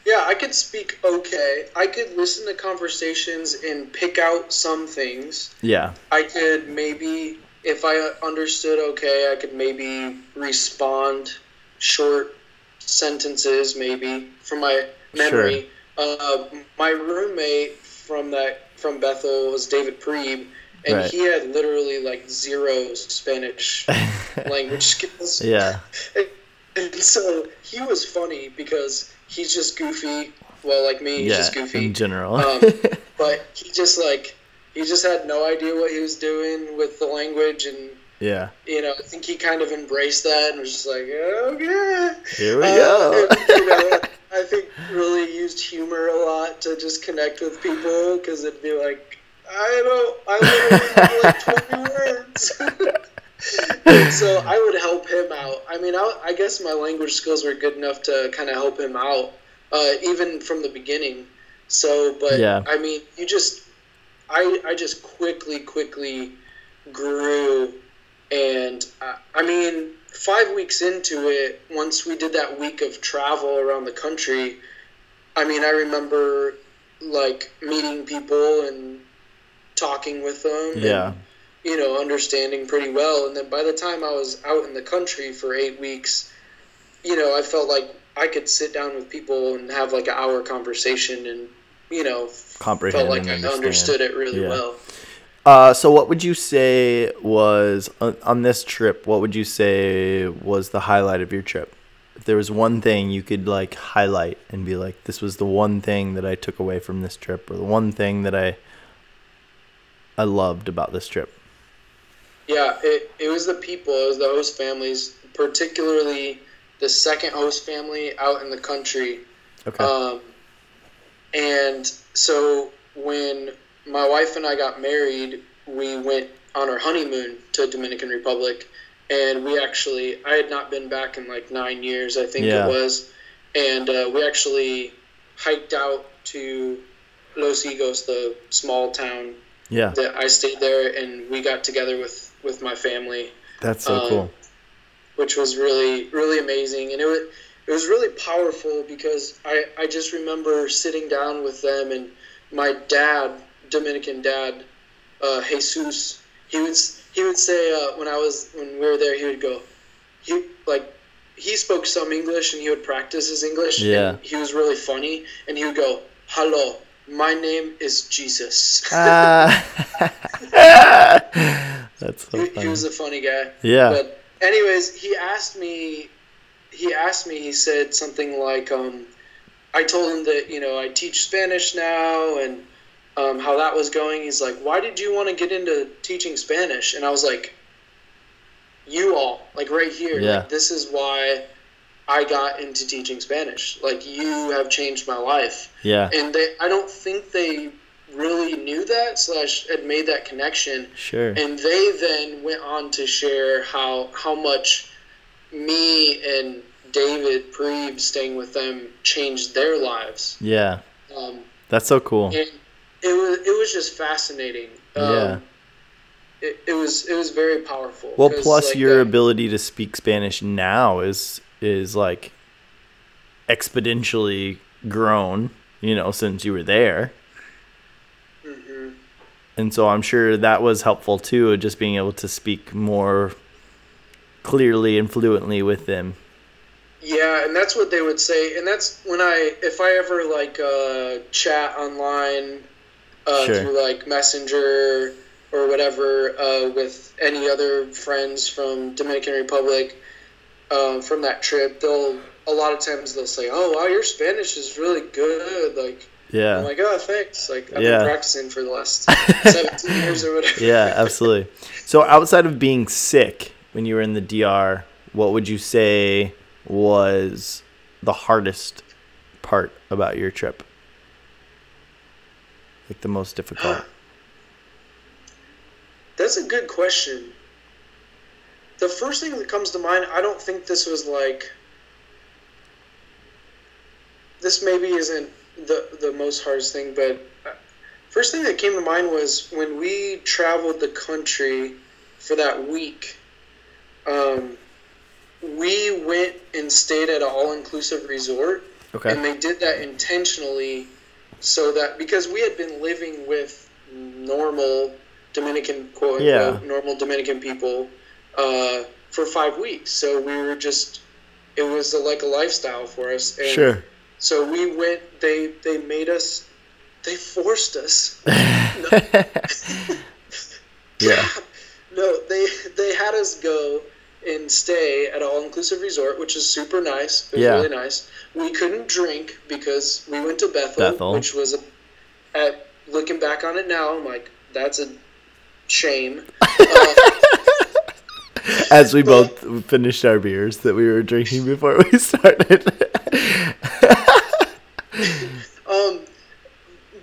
Yeah, I could speak okay. I could listen to conversations and pick out some things. Yeah. I could maybe, if I understood okay, I could maybe respond short sentences, maybe from my memory. Uh, my roommate from that from Bethel was David Preeb, and Right. he had literally like zero Spanish language skills. Yeah. And so he was funny because he's just goofy. Well, like me, he's yeah. just goofy. In general. Um, but he just like he just had no idea what he was doing with the language, and yeah. you know, I think he kind of embraced that and was just like, okay. Here we Uh, go. and, you know, I think really used humor a lot to just connect with people because it'd be like, I don't, I literally know like twenty words. And so I would help him out. I mean, I, I guess my language skills were good enough to kind of help him out, uh, even from the beginning. So, but Yeah. I mean, you just, I, I just quickly, quickly grew, and uh, I mean, five weeks into it, once we did that week of travel around the country, I mean, I remember like meeting people and talking with them. and, Yeah. You know, understanding pretty well. And then by the time I was out in the country for eight weeks, you know, I felt like I could sit down with people and have like an hour conversation and, you know, Comprehend felt like I understand. understood it really Yeah. well. Uh, so what would you say was on, on this trip? What would you say was the highlight of your trip? If there was one thing you could like highlight and be like, this was the one thing that I took away from this trip, or the one thing that I I loved about this trip. Yeah, it, it was the people, it was the host families, particularly the second host family out in the country. Okay. Um, and so when my wife and I got married, we went on our honeymoon to Dominican Republic, and we actually I had not been back in like nine years, I think Yeah. it was, and uh, we actually hiked out to Los Higos, the small town yeah, that I stayed there, and we got together with with my family that's so um, cool. which was really really amazing and it was it was really powerful because I I just remember sitting down with them and my dad Dominican dad uh, Jesus he would he would say uh, when I was when we were there he would go he like he spoke some English and he would practice his English Yeah. and he was really funny and he would go hello my name is Jesus Ah. that's so he, he was a funny guy Yeah. But anyways, he asked me. He asked me. He said something like, um, "I told him that you know I teach Spanish now and um, how that was going." He's like, "Why did you want to get into teaching Spanish?" And I was like, "You all, like right here. Yeah. Like, this is why I got into teaching Spanish. Like you have changed my life. Yeah. And they, I don't think they really knew that slash had made that connection. Sure. And they then went on to share how how much me and David Preeb staying with them changed their lives. Yeah. Um, That's so cool. and it was it was just fascinating. Um, Yeah. It, it was it was very powerful. Well, plus like, your uh, ability to speak Spanish now is is like exponentially grown, you know, since you were there. mhm. And so I'm sure that was helpful too, just being able to speak more clearly and fluently with them. Yeah, and that's what they would say, and that's when I, if I ever like uh, chat online uh, Sure. through like Messenger or whatever uh, with any other friends from Dominican Republic um, from that trip, they'll a lot of times they'll say, "Oh, wow, your Spanish is really good." Like Yeah. I'm like, "Oh, thanks." Like I've Yeah. been practicing for the last 17 years or whatever. yeah, absolutely. So outside of being sick when you were in the DR, what would you say was the hardest part about your trip? Like the most difficult? That's a good question. The first thing that comes to mind, I don't think this was like. This maybe isn't the the most hardest thing, but uh, first thing that came to mind was when we traveled the country for that week. Um, we went and stayed at an all inclusive resort, Okay. and they did that intentionally so that because we had been living with normal Dominican quote Yeah. normal Dominican people uh, for five weeks, so we were just it was a, like a lifestyle for us. And Sure. So we went. They they made us. They forced us. Yeah. no, they they had us go and stay at an all inclusive resort, which is super nice. It was Yeah. really nice. We couldn't drink because we went to Bethel, Bethel. which was a. At looking back on it now, I'm like, that's a shame. Uh, As we both finished our beers that we were drinking before we started. Um,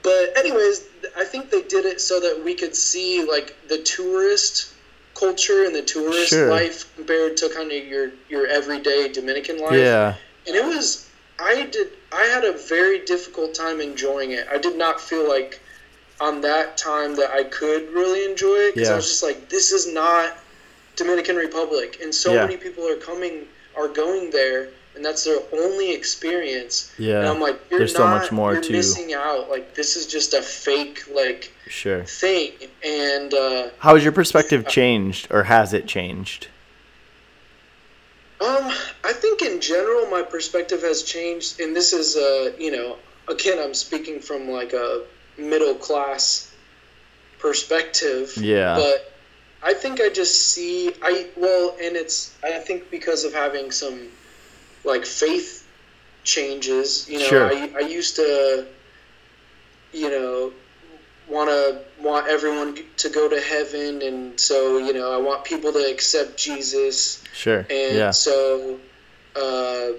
but anyways, I think they did it so that we could see like the tourist culture and the tourist Sure. life compared to kind of your your everyday Dominican life. yeah. And it was I did I had a very difficult time enjoying it. I did not feel like on that time that I could really enjoy it because Yeah. I was just like this is not Dominican Republic and so Yeah. many people are coming are going there and that's their only experience. Yeah. And I'm like, you're There's not, so much more you're to- missing out. Like this is just a fake like Sure. thing. And uh, How has your perspective changed or has it changed? um, I think in general my perspective has changed. And this is uh, you know, again, I'm speaking from like a middle class perspective. Yeah. But I think I just see I well, and it's I think because of having some like faith changes. You know, Sure. I I used to, you know, want to want everyone to go to heaven, and so you know I want people to accept Jesus, Sure. and yeah. so. Uh,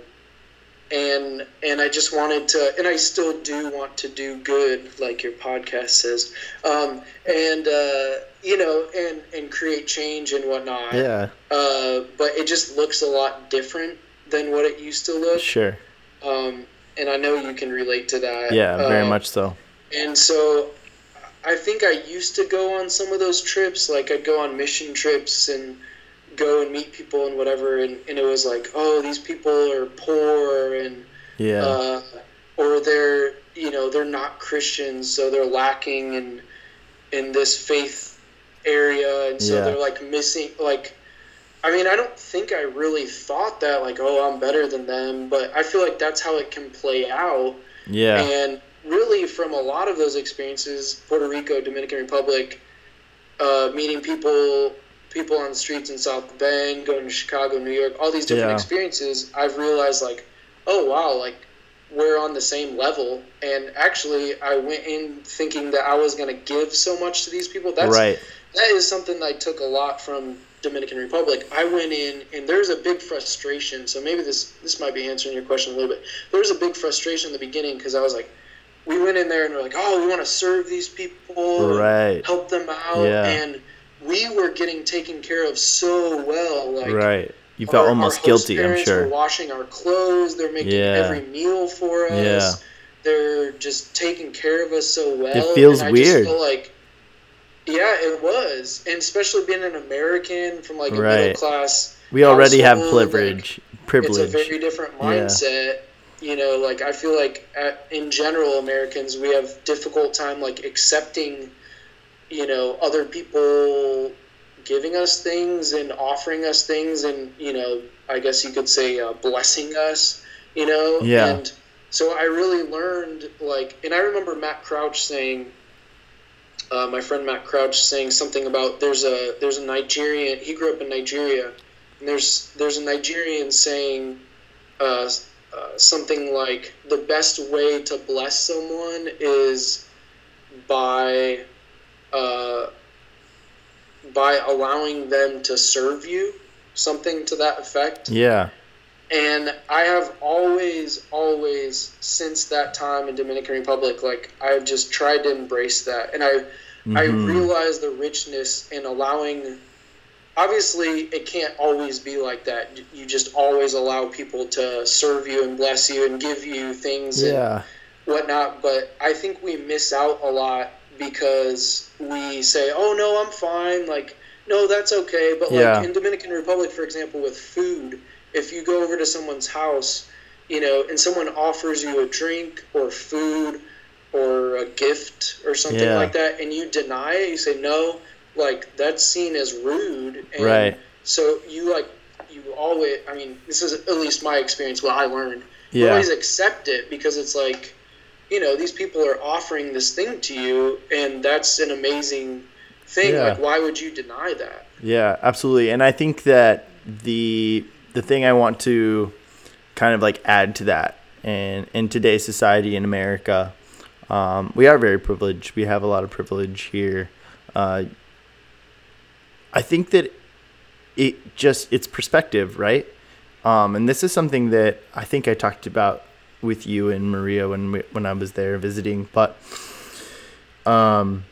and and I just wanted to, and I still do want to do good, like your podcast says, um, and uh, you know, and and create change and whatnot. Yeah. Uh, but it just looks a lot different than what it used to look. Sure. Um, and I know you can relate to that. Yeah, very Uh, much so. And so I think I used to go on some of those trips. Like I'd go on mission trips and go and meet people and whatever. And, and it was like, oh, these people are poor and Yeah. uh, or they're you know they're not Christians, so they're lacking in in this faith area, and so Yeah. they're like missing like. I mean, I don't think I really thought that like, oh, I'm better than them, but I feel like that's how it can play out. yeah. And really, from a lot of those experiences, Puerto Rico, Dominican Republic, uh, meeting people, people on the streets in South Bend, going to Chicago, New York, all these different Yeah. experiences, I've realized like, oh wow, like we're on the same level. And actually, I went in thinking that I was going to give so much to these people. That's right. That is something I took a lot from Dominican Republic. I went in, and there's a big frustration. So maybe this this might be answering your question a little bit. There was a big frustration in the beginning because I was like, we went in there and we're like, oh, we want to serve these people, right? Help them out, yeah. and we were getting taken care of so well. Like, right you felt our, almost our guilty. I'm sure. Were washing our clothes. They're making yeah. every meal for us. Yeah. They're just taking care of us so well. It feels weird. Feel like, yeah, it was, and especially being an American from like a right. middle class. We already have privilege. Like, privilege. It's a very different mindset. Yeah. You know, like I feel like at, in general, Americans we have difficult time like accepting, you know, other people giving us things and offering us things and you know i guess you could say uh, blessing us you know? Yeah. And so i really learned like and i remember matt crouch saying uh, my friend matt crouch saying something about there's a there's a nigerian he grew up in nigeria and there's there's a nigerian saying uh, uh, something like the best way to bless someone is by uh, by allowing them to serve you, something to that effect. Yeah. And I have always, always, since that time in Dominican Republic, like I've just tried to embrace that, and I, mm-hmm. I realize the richness in allowing. Obviously, it can't always be like that. You just always allow people to serve you and bless you and give you things yeah. and whatnot. But I think we miss out a lot because we say, "Oh no, I'm fine." Like, no, that's okay. But like yeah. in Dominican Republic, for example, with food, if you go over to someone's house, you know, and someone offers you a drink or food or a gift or something yeah. like that, and you deny it, you say no, like that's seen as rude. And right. So you like you always. I mean, this is at least my experience. What I learned. Yeah. You always accept it because it's like you know these people are offering this thing to you and that's an amazing thing. Yeah. like why would you deny that? Yeah absolutely. And i think that the the thing i want to kind of like add to that and in today's society in america um, we are very privileged. We have a lot of privilege here. Uh, i think that it just it's perspective right? Um, and this is something that i think i talked about with you and Maria when we, when I was there visiting. But um,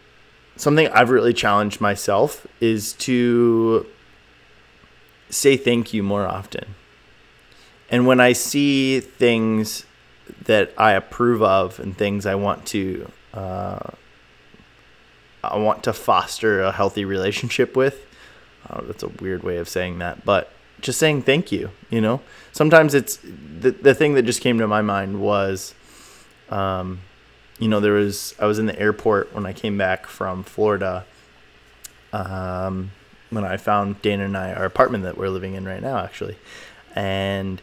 something I've really challenged myself is to say thank you more often. And when I see things that I approve of and things I want to uh, I want to foster a healthy relationship with. Uh, that's a weird way of saying that, but just saying thank you, you know? Sometimes it's the the thing that just came to my mind was um you know, there was I was in the airport when I came back from Florida. Um when I found Dana and I our apartment that we're living in right now actually. And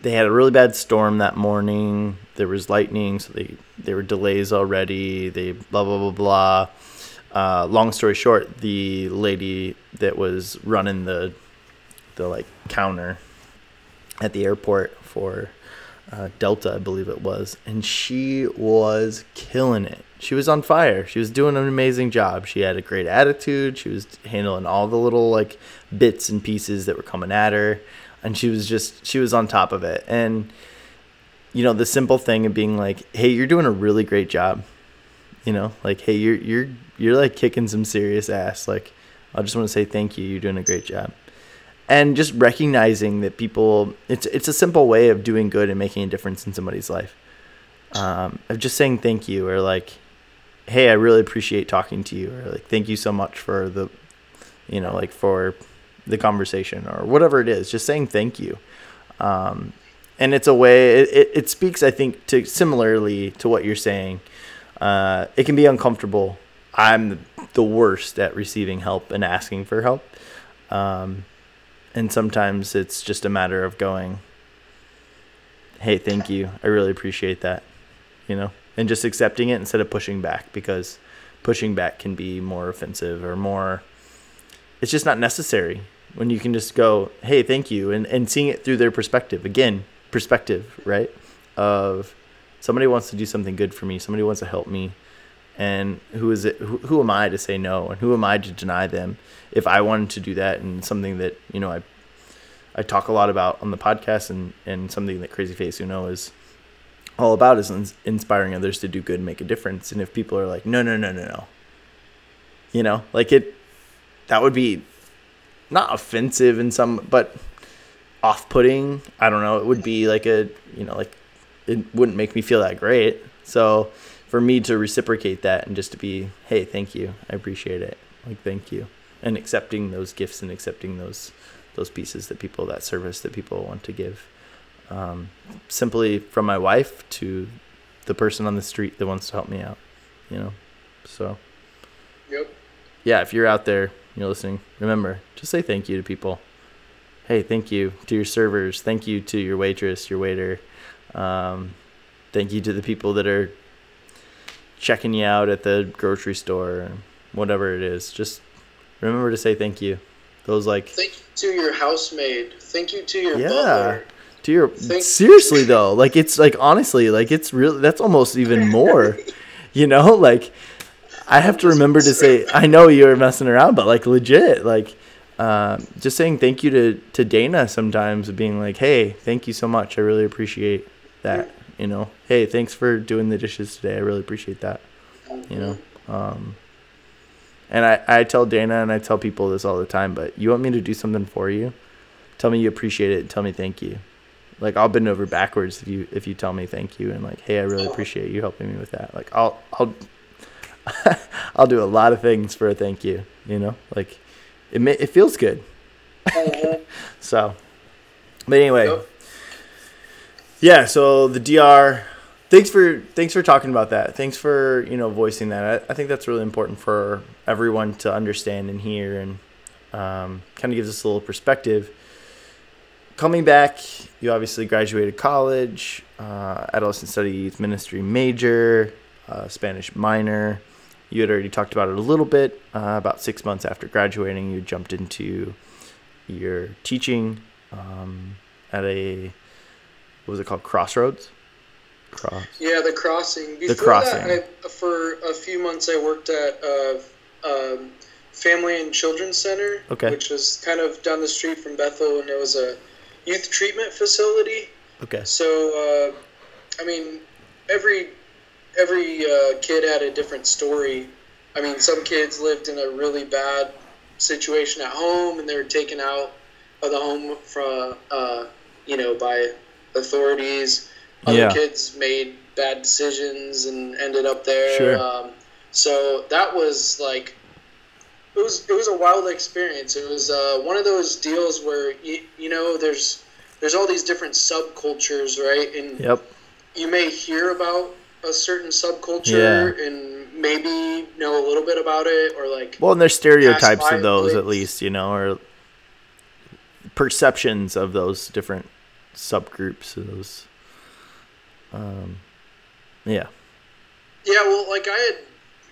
they had a really bad storm that morning. There was lightning, so they there were delays already. They blah blah blah blah. Uh, long story short, the lady that was running the the like counter at the airport for uh, Delta, I believe it was, and she was killing it. She was on fire. She was doing an amazing job. She had a great attitude. She was handling all the little like bits and pieces that were coming at her, and she was just she was on top of it. And you know the simple thing of being like, "Hey, you're doing a really great job." You know, like, "Hey, you're you're you're like kicking some serious ass." Like, I just want to say thank you. You're doing a great job and just recognizing that people it's it's a simple way of doing good and making a difference in somebody's life. Um, of just saying thank you or like hey i really appreciate talking to you or like thank you so much for the you know like for the conversation or whatever it is just saying thank you. Um, and it's a way it, it, speaks i think to similarly to what you're saying. Uh, it can be uncomfortable. I'm the worst at receiving help and asking for help. Um, and sometimes it's just a matter of going hey thank you. I really appreciate that you know? And just accepting it instead of pushing back because pushing back can be more offensive or more it's just not necessary when you can just go hey thank you and, and seeing it through their perspective. Again perspective right? Of somebody wants to do something good for me, somebody wants to help me, and who is it? Who, who am I to say no, and who am I to deny them? If I wanted to do that, and something that you know I I talk a lot about on the podcast, and and something that Crazy Face Uno is all about is in- inspiring others to do good and make a difference. And if people are like, no, no, no, no, no, you know, like it, that would be not offensive in some, but off-putting. I don't know. It would be like a, you know, like it wouldn't make me feel that great. So for me to reciprocate that and just to be, hey, thank you, I appreciate it, like thank you, and accepting those gifts and accepting those those pieces that people that service that people want to give. Um, simply from my wife to the person on the street that wants to help me out you know? So. Yep. yeah if you're out there you're listening remember just say thank you to people. Hey thank you to your servers. Thank you to your waitress your waiter. Um, thank you to the people that are checking you out at the grocery store whatever it is just remember to say thank you those like Thank you to your housemaid. Thank you to your Yeah. butler. to your Thank- seriously though like it's like honestly like it's really that's almost even more you know like i have to remember to say i know you're messing around but like legit like um, just saying thank you to to dana sometimes being like hey thank you so much i really appreciate that you know hey thanks for doing the dishes today i really appreciate that you know um, and I, I tell dana and i tell people this all the time but you want me to do something for you tell me you appreciate it tell me thank you like I'll bend over backwards if you if you tell me thank you and like hey I really appreciate you helping me with that. Like I'll I'll I'll do a lot of things for a thank you. You know, like it ma- it feels good. So, but anyway. Yeah. So the DR. Thanks for thanks for talking about that. Thanks for you know voicing that. I, I think that's really important for everyone to understand and hear, and um, kind of gives us a little perspective coming back, you obviously graduated college, uh, adolescent studies ministry major, uh, Spanish minor. You had already talked about it a little bit. Uh, about six months after graduating, you jumped into your teaching um, at a what was it called? Crossroads. Cross. Yeah, the crossing. Before Crossing. That, I, for a few months, I worked at uh, um, Family and Children's Center, Okay. which was kind of down the street from Bethel, and it was a youth treatment facility. Okay. So, uh, I mean, every every uh, kid had a different story. I mean, some kids lived in a really bad situation at home, and they were taken out of the home from, uh, you know, by authorities. Other Yeah. kids made bad decisions and ended up there. Sure. Um, so that was like it was it was a wild experience. It was uh, one of those deals where you, you know there's there's all these different subcultures, right? And Yep. you may hear about a certain subculture and maybe know a little bit about it or like Well, and there's stereotypes of those it. at least, you know, or perceptions of those different subgroups of those. Um, yeah. Yeah, well, like I had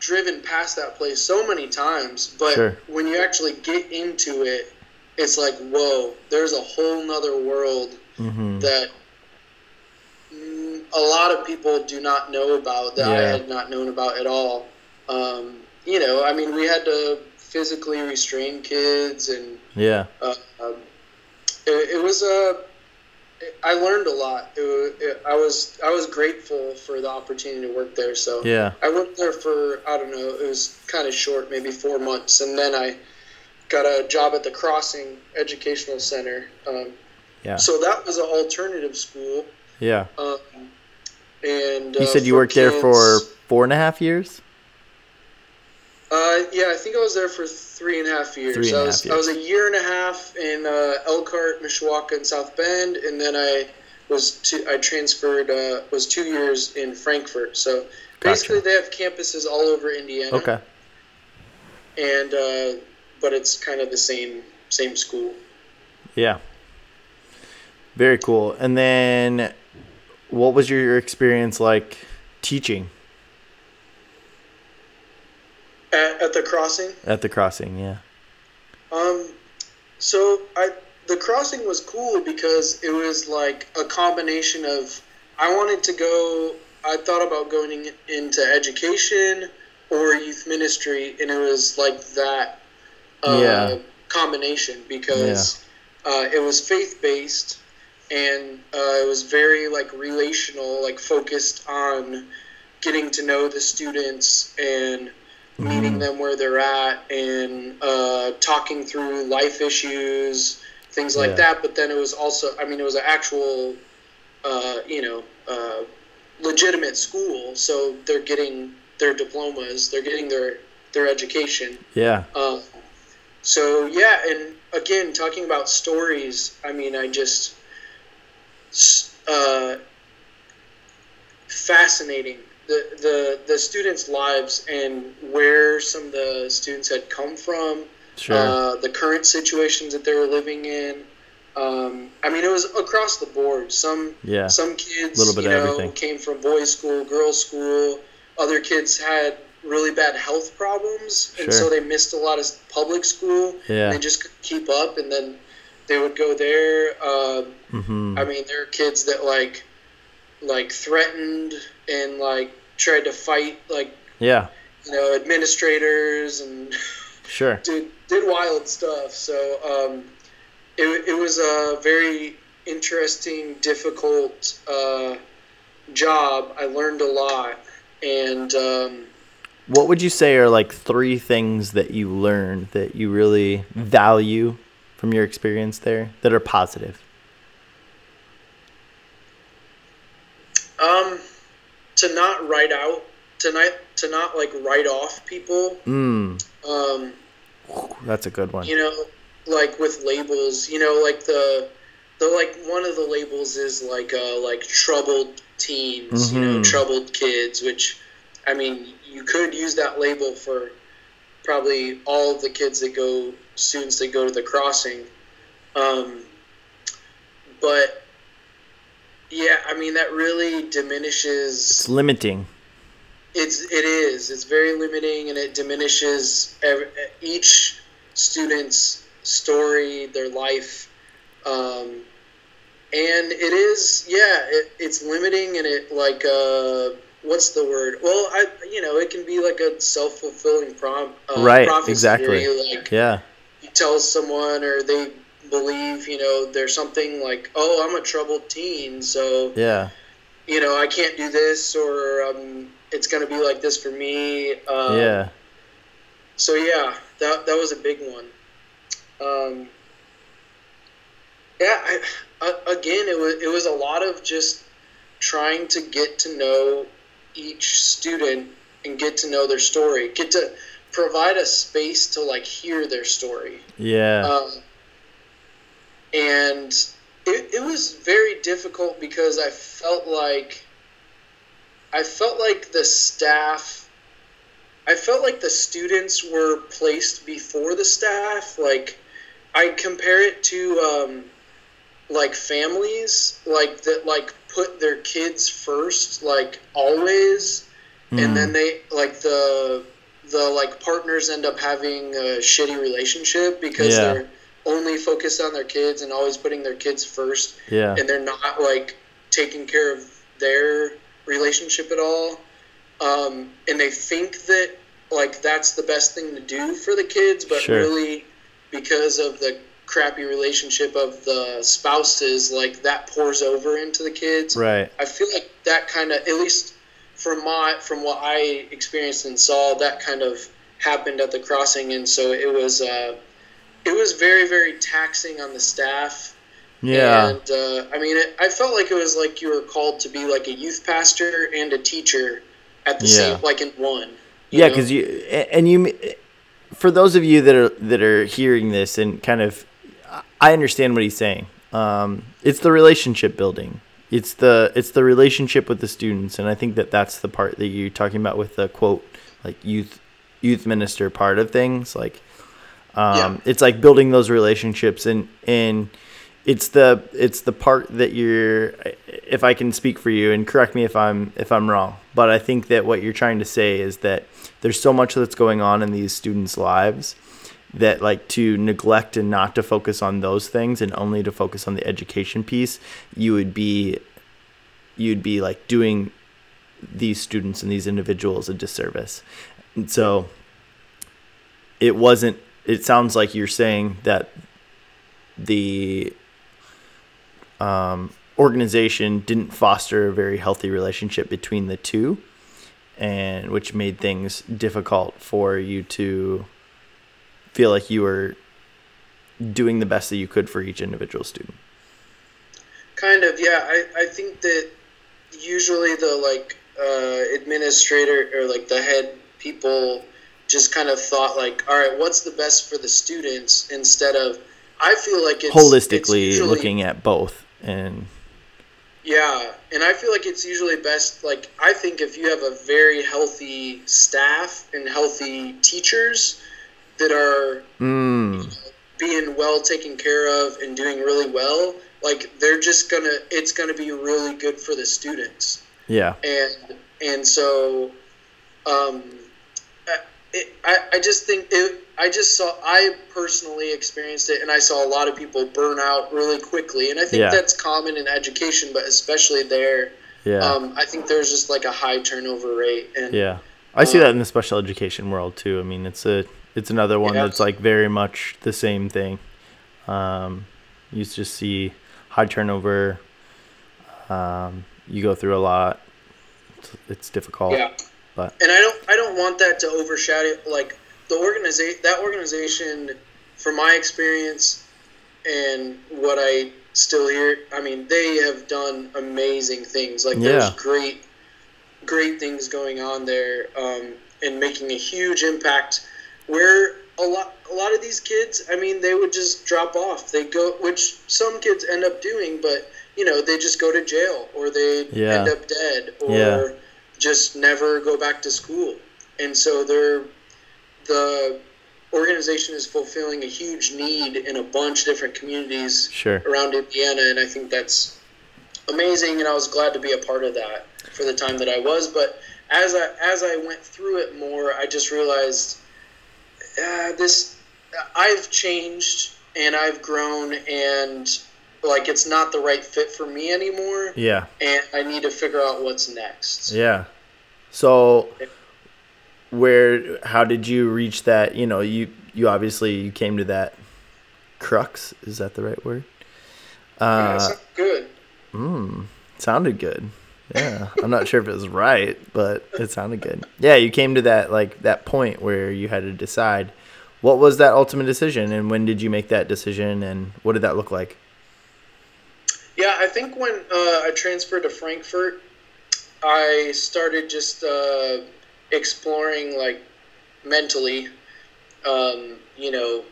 driven past that place so many times, but Sure. when you actually get into it, it's like, whoa, there's a whole nother world hmm that a lot of people do not know about that I had not known about at all. Um, you know, I mean, we had to physically restrain kids, and Yeah. uh, um, it, it was a. I learned a lot. It, it, I was I was grateful for the opportunity to work there. So Yeah. I worked there for I don't know. It was kind of short, maybe four months, and then I got a job at the Crossing Educational Center. Um, Yeah. So that was an alternative school. Yeah. Um, and You uh, said you for worked there for four and a half years. Uh, yeah, I think I was there for three and a half years. Three and I half was years. I was a year and a half in uh, Elkhart, Mishawaka, and South Bend, and then I was two, I transferred uh, was two years in Frankfort. So basically, Gotcha. they have campuses all over Indiana. Okay. And uh, but it's kind of the same same school. Yeah. Very cool. And then, what was your experience like teaching At, at the crossing, at the crossing? Yeah. Um, so I the crossing was cool because it was like a combination of I wanted to go. I thought about going into education or youth ministry, and it was like that uh, Yeah. combination because uh, it was faith based and uh, it was very like relational, like focused on getting to know the students and meeting them where they're at and uh, talking through life issues, things like Yeah. that. But then it was also, I mean, it was an actual, uh, you know, uh, legitimate school, so they're getting their diplomas, they're getting their their education. Yeah. Um, so yeah, and again, talking about stories, I mean, I just uh, fascinating the, the the students' lives and where some of the students had come from, Sure. uh, the current situations that they were living in. Um, I mean, it was across the board. Some Yeah. some kids, Little bit you know, everything. came from boys' school, girls' school. Other kids had really bad health problems, and Sure. so they missed a lot of public school. Yeah. They just couldn't keep up, and then they would go there. Um, hmm I mean, there are kids that like, like threatened and like tried to fight like Yeah. you know administrators and Sure. did did wild stuff. So um, it it was a very interesting, difficult uh, job. I learned a lot, and um, What would you say are like three things that you learned that you really value from your experience there that are positive? um, to not write out to not to not like write off people. Mm, Um, that's a good one. you know like with labels you know like the the like one of the labels is like uh like troubled teens you know Mhm. troubled kids which i mean you could use that label for probably all of the kids that go students that go to the crossing um but yeah i mean that really diminishes It's limiting. it's it is. It's very limiting, and it diminishes every, each student's story, their life, um, and it is yeah. It, it's limiting, and it like uh, what's the word? Well, I you know it can be like a self fulfilling prom uh, Right, prophecy exactly. like Yeah. you tell someone or they believe you know there's something like oh I'm a troubled teen so Yeah. you know, I can't do this, or um, it's going to be like this for me. Um, yeah. So yeah, that that was a big one. Um, yeah, I, I, again, it was it was a lot of just trying to get to know each student and get to know their story, get to provide a space to like hear their story. Yeah. Um, and it, it was very difficult because I felt like I felt like the staff I felt like the students were placed before the staff. Like I compare it to um, like families, like that like put their kids first, like always Mm. and then they like the the like partners end up having a shitty relationship because Yeah. they're only focused on their kids and always putting their kids first yeah. and they're not like taking care of their relationship at all um, and they think that like that's the best thing to do for the kids but Sure. really because of the crappy relationship of the spouses like that pours over into the kids Right. I feel like that kind of, at least from my from what I experienced and saw, that kind of happened at the crossing, and so it was uh, it was very very taxing on the staff. Yeah. And uh, I mean, it, I felt like it was like you were called to be like a youth pastor and a teacher at the Yeah. same, like in one. Yeah, because you and you, for those of you that are that are hearing this and kind of, I understand what he's saying. Um, it's the relationship building. It's the it's the relationship with the students, and I think that that's the part that you're talking about with the quote like youth youth minister part of things. Like, um, Yeah. it's like building those relationships, and and it's the it's the part that you're if I can speak for you and correct me if I'm if I'm wrong but I think that what you're trying to say is that there's so much that's going on in these students lives that like to neglect and not to focus on those things and only to focus on the education piece you would be you'd be like doing these students and these individuals a disservice. And so it wasn't it sounds like you're saying that the um, organization didn't foster a very healthy relationship between the two and which made things difficult for you to feel like you were doing the best that you could for each individual student. Kind of yeah. I, I think that usually the like uh, administrator or like the head people just kind of thought like all right what's the best for the students instead of i feel like it's holistically it's usually, looking at both and yeah, and I feel like it's usually best. Like I think if you have a very healthy staff and healthy teachers that are mm. you know, being well taken care of and doing really well, like they're just gonna, it's gonna be really good for the students. Yeah, and and so, um, it, I I just think it I just saw I personally experienced it and I saw a lot of people burn out really quickly and I think yeah. that's common in education but especially there. Yeah. Um, I think there's just like a high turnover rate and yeah. I see that in the special education world too. I mean it's a it's another one yeah. that's like very much the same thing. Um, you just see high turnover um, you go through a lot. It's, it's difficult. Yeah but and I don't I don't want that to overshadow like the organization that organization from my experience and what I still hear I mean they have done amazing things like yeah. there's great great things going on there um, and making a huge impact where a lot a lot of these kids I mean they would just drop off they go which some kids end up doing but you know they just go to jail or they yeah. end up dead or yeah. Just never go back to school and so they're the organization is fulfilling a huge need in a bunch of different communities sure. around Indiana, and I think that's amazing. And I was glad to be a part of that for the time that I was. But as I as I went through it more, I just realized uh, this I've changed and I've grown and like it's not the right fit for me anymore. Yeah. And I need to figure out what's next. Yeah. So where how did you reach that you know you you obviously you came to that crux is that the right word uh yeah, good mm, sounded good yeah i'm not sure if it was right but it sounded good yeah you came to that like that point where you had to decide what was that ultimate decision and when did you make that decision and what did that look like yeah i think when uh, i transferred to Frankfort, i started just uh, exploring like mentally, um, you know,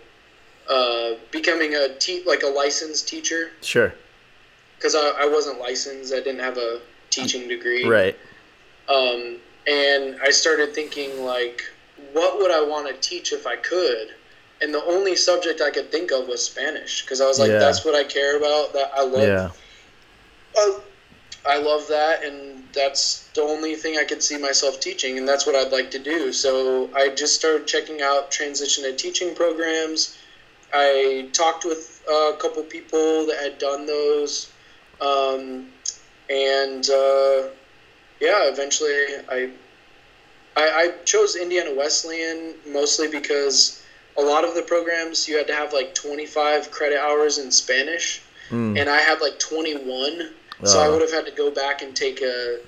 uh, becoming a te- like a licensed teacher. Sure. Because I, I wasn't licensed, I didn't have a teaching degree. Right. Um, and I started thinking like, what would I want to teach if I could? And the only subject I could think of was Spanish because I was like, yeah. that's what I care about. That I love. Yeah. Uh, I love that, and that's the only thing I could see myself teaching, and that's what I'd like to do. So I just started checking out transition to teaching programs. I talked with a couple people that had done those, um, and uh, yeah, eventually I, I I chose Indiana Wesleyan mostly because a lot of the programs you had to have like 25 credit hours in Spanish, mm. and I had like 21 so I would have had to go back and take a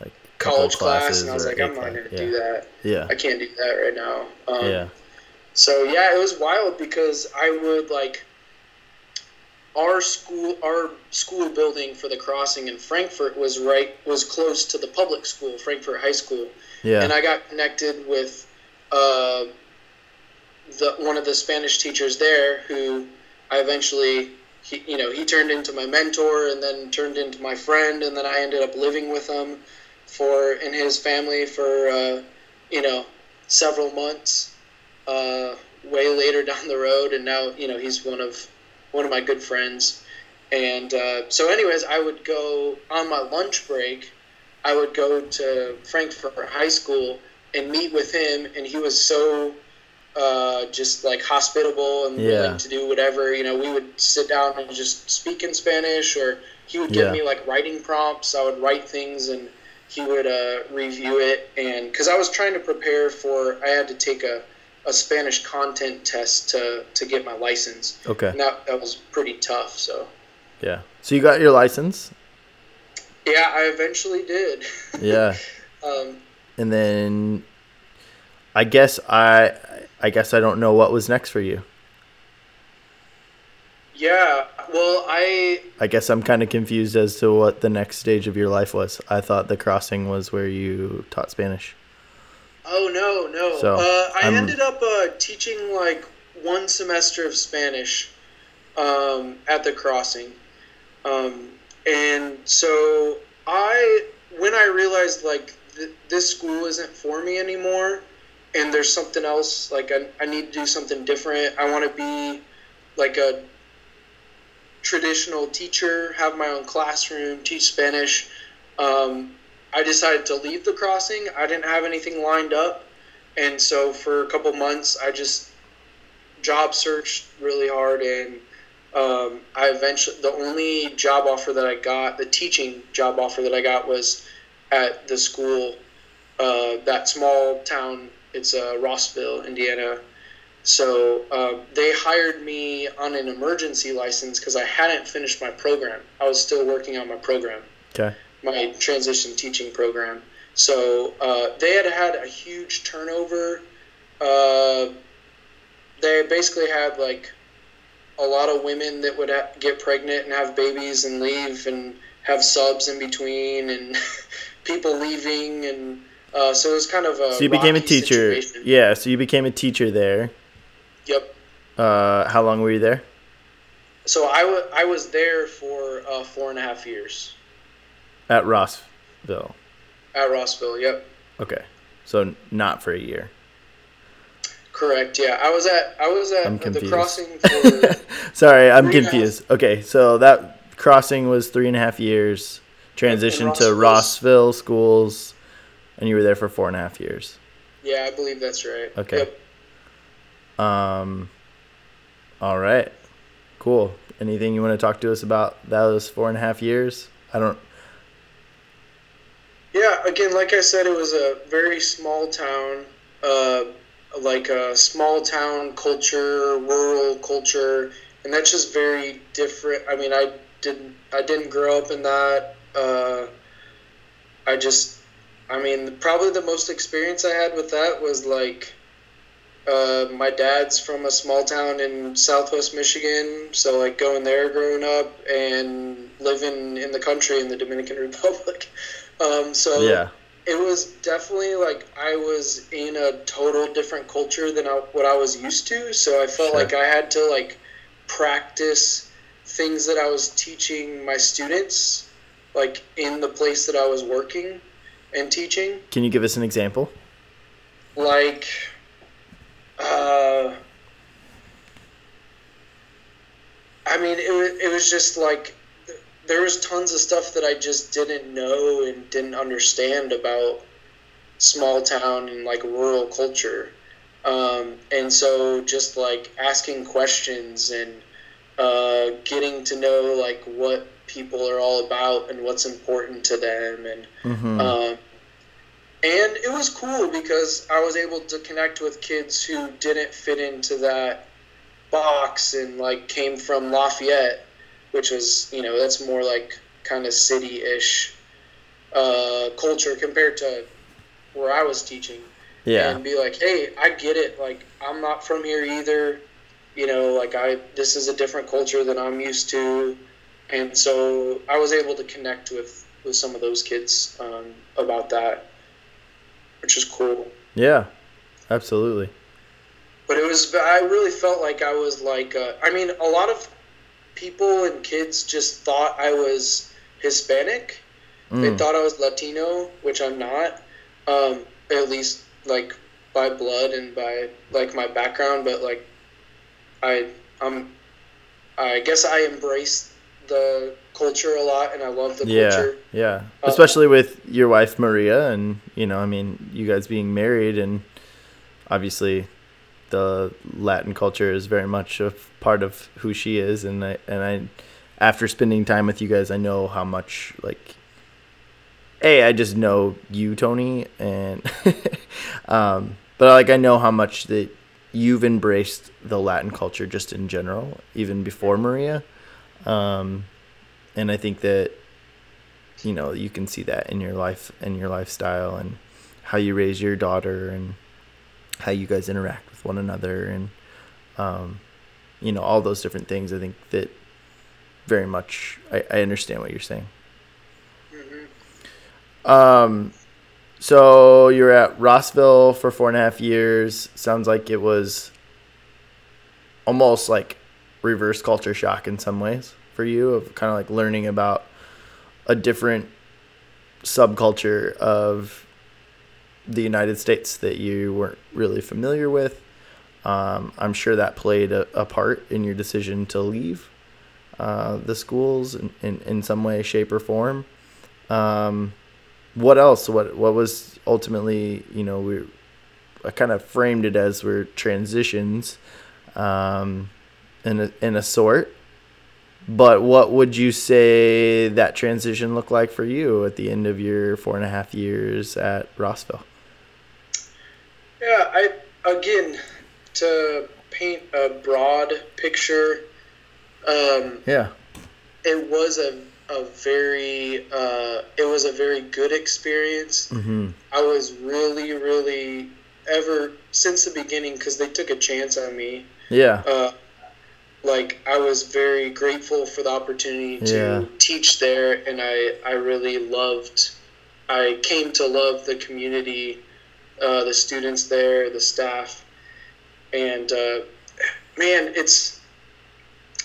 like college class, and I was like, I'm not going to yeah. do that. Yeah, I can't do that right now. Um, yeah. So yeah, it was wild because I would like our school our school building for the crossing in Frankfort was right was close to the public school Frankfort High School. Yeah. And I got connected with uh, the one of the Spanish teachers there who I eventually he, you know, he turned into my mentor and then turned into my friend, and then I ended up living with him for in his family for uh, you know several months. Uh, way later down the road, and now you know he's one of one of my good friends. And uh, so, anyways, I would go on my lunch break. I would go to Frankfort High School and meet with him, and he was so uh, just like hospitable and Yeah. willing to do whatever. You know, we would sit down and just speak in Spanish, or he would give Yeah. me like writing prompts. I would write things and he would uh, review it. And because I was trying to prepare for, I had to take a, a Spanish content test to, to get my license. Okay. And that, that was pretty tough. So, Yeah. So you got your license. yeah, I eventually did. Yeah. um, and then I guess I I guess I don't know what was next for you. yeah, well, I I guess I'm kind of confused as to what the next stage of your life was. I thought the crossing was where you taught Spanish. Oh no, no. So, uh, I I'm- ended up uh, teaching like one semester of Spanish um, at the crossing, um, and so I, when I realized like th- this school isn't for me anymore, and there's something else like I, I need to do something different. I want to be like a traditional teacher, have my own classroom, teach Spanish. Um, I decided to leave the crossing. I didn't have anything lined up, and so for a couple months, I just job searched really hard, and um, I eventually the only job offer that I got, the teaching job offer that I got, was at the school, uh, that small town. It's uh, Rossville, Indiana. So uh, they hired me on an emergency license because I hadn't finished my program. I was still working on my program Okay. my transition teaching program. So uh, they had had a huge turnover. Uh, they basically had like a lot of women that would ha- get pregnant and have babies and leave and have subs in between and people leaving and uh, so it was kind of a So you became a teacher. situation. Yeah, so you became a teacher there. Yep. Uh how long were you there? So I wa- I was there for uh, four and a half years At Rossville. at Rossville. Yep. Okay. So not for a year. Correct. Yeah, I was at I was at I'm the crossing for Sorry, I'm Three and a half. confused. Okay, so that crossing was three and a half years. Transition to Rossville schools, and you were there for four and a half years. Yeah, I believe that's right. Okay. Yep. Um, all right, cool. Anything you want to talk to us about those four and a half years? I don't. Yeah, again, like I said, it was a very small town, uh, like a small town culture, rural culture, and that's just very different. I mean, I didn't, I didn't grow up in that. Uh, I just, I mean, probably the most experience I had with that was like, uh, my dad's from a small town in Southwest Michigan, so like going there growing up and living in the country in the Dominican Republic. Um, so Yeah. it was definitely like I was in a total different culture than I, what I was used to. So I felt Sure. like I had to like practice things that I was teaching my students, like in the place that I was working and teaching. Can you give us an example? Like, uh, I mean, it, wa- it was just like there was tons of stuff that I just didn't know and didn't understand about small town and like rural culture. Um, and so just like asking questions and uh, getting to know like what people are all about and what's important to them and Mm-hmm. um, and it was cool because I was able to connect with kids who didn't fit into that box and like came from Lafayette, which was you know that's more like kind of city-ish uh, culture compared to where I was teaching. yeah. And be like, hey, I get it. Like I'm not from here either. You know, like I this is a different culture than I'm used to, and so I was able to connect with with some of those kids um, about that, which is cool. Yeah. Absolutely. But it was I really felt like I was like uh, I mean a lot of people and kids just thought I was Hispanic. They Mm. thought I was Latino, which I'm not. Um, at least like by blood and by like my background, but like I I'm I guess I embrace the culture a lot and I love the Yeah. culture. Yeah. Uh, Especially with your wife Maria, and you know, I mean, you guys being married, and obviously, the Latin culture is very much a part of who she is, and I and I, after spending time with you guys, I know how much like. A, I just know you, Tony, and um, but like I know how much that you've embraced the Latin culture just in general, even before Maria, um, and I think that you know you can see that in your life and your lifestyle and how you raise your daughter and how you guys interact with one another and um, you know all those different things. I think that very much i, I understand what you're saying. Mm-hmm. um, so you're at rossville for four and a half years. Sounds like it was almost like reverse culture shock in some ways for you of kind of like learning about a different subculture of the United States that you weren't really familiar with. Um, I'm sure that played a, a, part in your decision to leave uh, the schools in, in, in, some way, shape, or form. Um, what else? What what was ultimately, you know, we I kind of framed it as we're transitions um, in a, in a sort. But what would you say that transition looked like for you at the end of your four and a half years at Rossville? Yeah, I again to paint a broad picture. Um, yeah, it was a a very uh, it was a very good experience. Mm-hmm. I was really really ever since the beginning because they took a chance on me. Yeah. Uh, like I was very grateful for the opportunity to yeah. teach there, and I I really loved. I came to love the community, uh, the students there, the staff, and uh, man, it's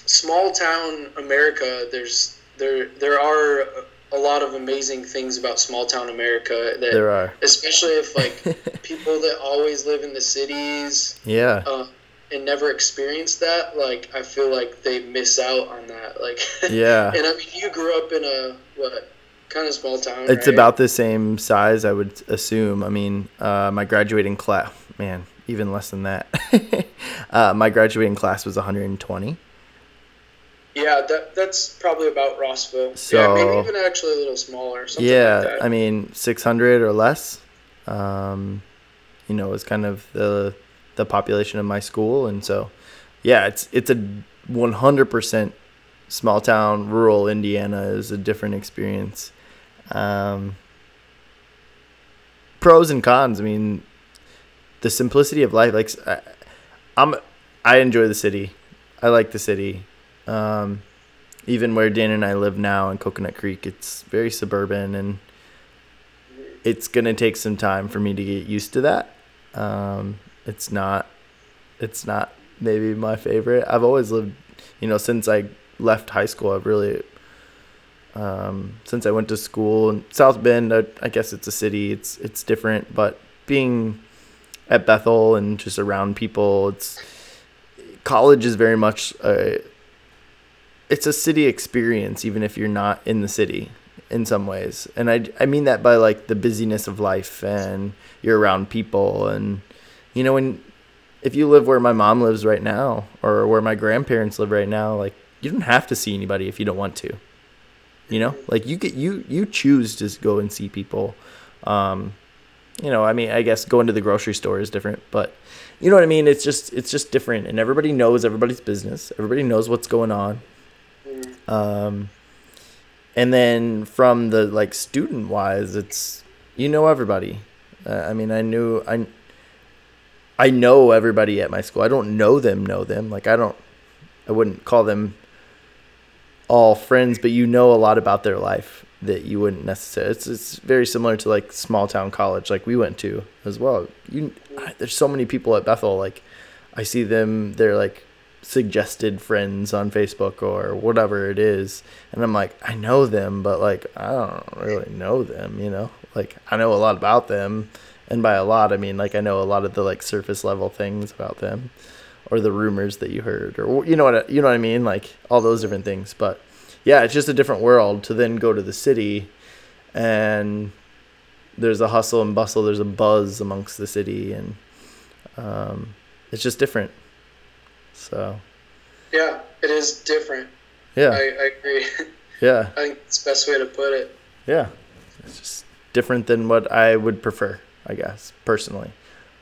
small town America. There's there there are a lot of amazing things about small town America. That, there are, especially if like people that always live in the cities. Yeah. Uh, and never experienced that, like I feel like they miss out on that. Like yeah. and I mean, you grew up in a what kind of small town? It's right? about the same size, I would assume. I mean, uh, my graduating class, man, even less than that. uh, my graduating class was 120. Yeah, that that's probably about Rossville. So, yeah, maybe even actually a little smaller. yeah, like I mean, 600 or less. Um, you know, was kind of the the population of my school, and so yeah, it's it's a 100% small town, rural Indiana is a different experience. Um, pros and cons. I mean, the simplicity of life. Like, I, I'm, I enjoy the city. I like the city. Um, even where Dan and I live now in Coconut Creek, it's very suburban, and it's gonna take some time for me to get used to that. Um, it's not it's not maybe my favorite. I've always lived, you know, since I left high school. I've really um, since I went to school in South Bend. I, I guess it's a city. It's it's different, but being at Bethel and just around people, it's college is very much a it's a city experience, even if you're not in the city in some ways. And I, I mean that by like the busyness of life and you're around people and you know when if you live where my mom lives right now or where my grandparents live right now like you don't have to see anybody if you don't want to you know? Like you get you you choose to go and see people. Um you know i mean i guess going to the grocery store is different but you know what i mean? It's just it's just different and everybody knows everybody's business. Everybody knows what's going on. Um and then from the like student wise it's you know everybody. Uh, i mean i knew i I know everybody at my school. I don't know them, know them. Like I don't, I wouldn't call them all friends, but you know a lot about their life that you wouldn't necessarily. It's it's very similar to like small town college, like we went to as well. You, there's so many people at Bethel. Like I see them, they're like suggested friends on Facebook or whatever it is, and I'm like, I know them, but like I don't really know them. You know, like I know a lot about them and by a lot I mean like I know a lot of the like surface level things about them or the rumors that you heard or you know what you know what I mean like all those different things but yeah it's just a different world to then go to the city and there's a hustle and bustle there's a buzz amongst the city and um, it's just different. So. Yeah, it is different. Yeah. I, I agree. Yeah. I think it's the best way to put it. Yeah. It's just different than what I would prefer, I guess, personally.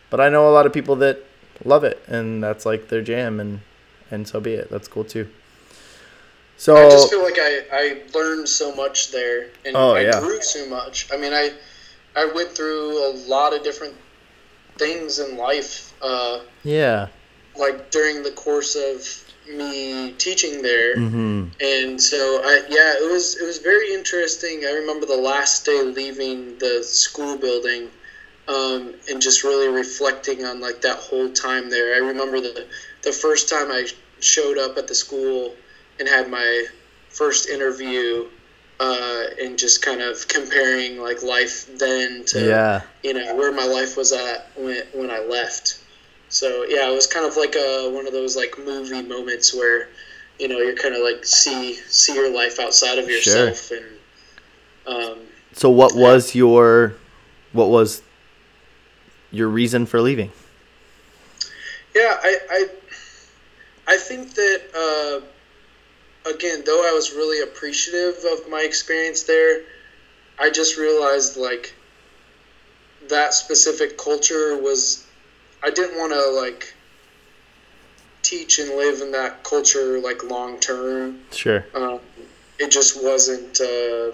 But I know a lot of people that love it and that's like their jam and and so be it. That's cool too. So I just feel like I, I learned so much there and Oh, I yeah. grew so much. I mean I I went through a lot of different things in life, uh, yeah. like during the course of me teaching there. Mhm. And so I yeah, it was it was very interesting. I remember the last day leaving the school building um, and just really reflecting on like that whole time there. I remember the the first time I showed up at the school and had my first interview uh, and just kind of comparing like life then to Yeah. you know where my life was at when when I left. So yeah, it was kind of like a one of those like movie moments where you know you're kind of like see see your life outside of yourself and um, So what was your what was your reason for leaving? yeah I I, I think that uh, again though I was really appreciative of my experience there, I just realized like that specific culture was I didn't want to like teach and live in that culture like long term. Sure. Um, it just wasn't uh,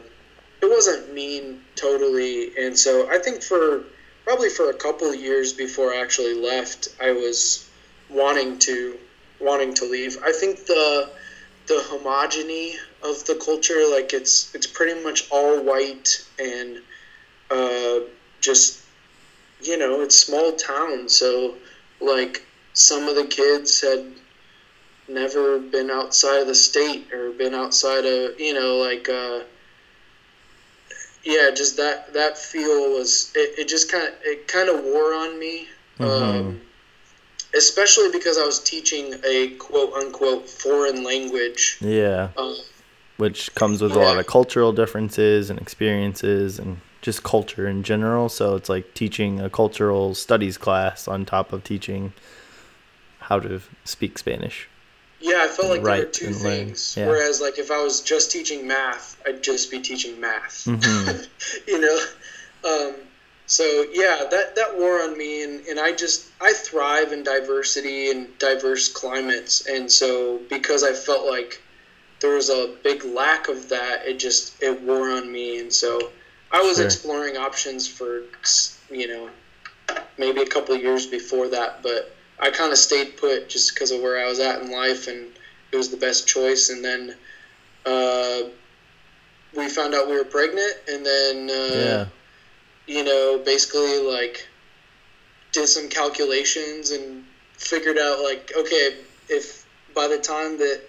it wasn't mean totally, and so I think for probably for a couple of years before I actually left, I was wanting to wanting to leave. I think the the homogeny of the culture, like it's it's pretty much all white and uh, just you know it's small town, so like some of the kids had never been outside of the state or been outside of you know like uh, yeah just that that feel was it, it just kind of it kind of wore on me um, especially because I was teaching a quote unquote foreign language Yeah. um, Which comes with a lot of cultural differences and experiences and just culture in general. So it's like teaching a cultural studies class on top of teaching how to speak Spanish. Yeah I felt like there were two things yeah. whereas like if I was just teaching math I'd just be teaching math Mhm. you know um, so yeah that that wore on me and, and i just i thrive in diversity and diverse climates and so because i felt like there was a big lack of that it just it wore on me and so i was Sure. exploring options for you know maybe a couple of years before that but i kind of stayed put just because of where i was at in life and it was the best choice and then uh, we found out we were pregnant and then uh, Yeah. you know, basically like did some calculations and figured out like, okay, if by the time that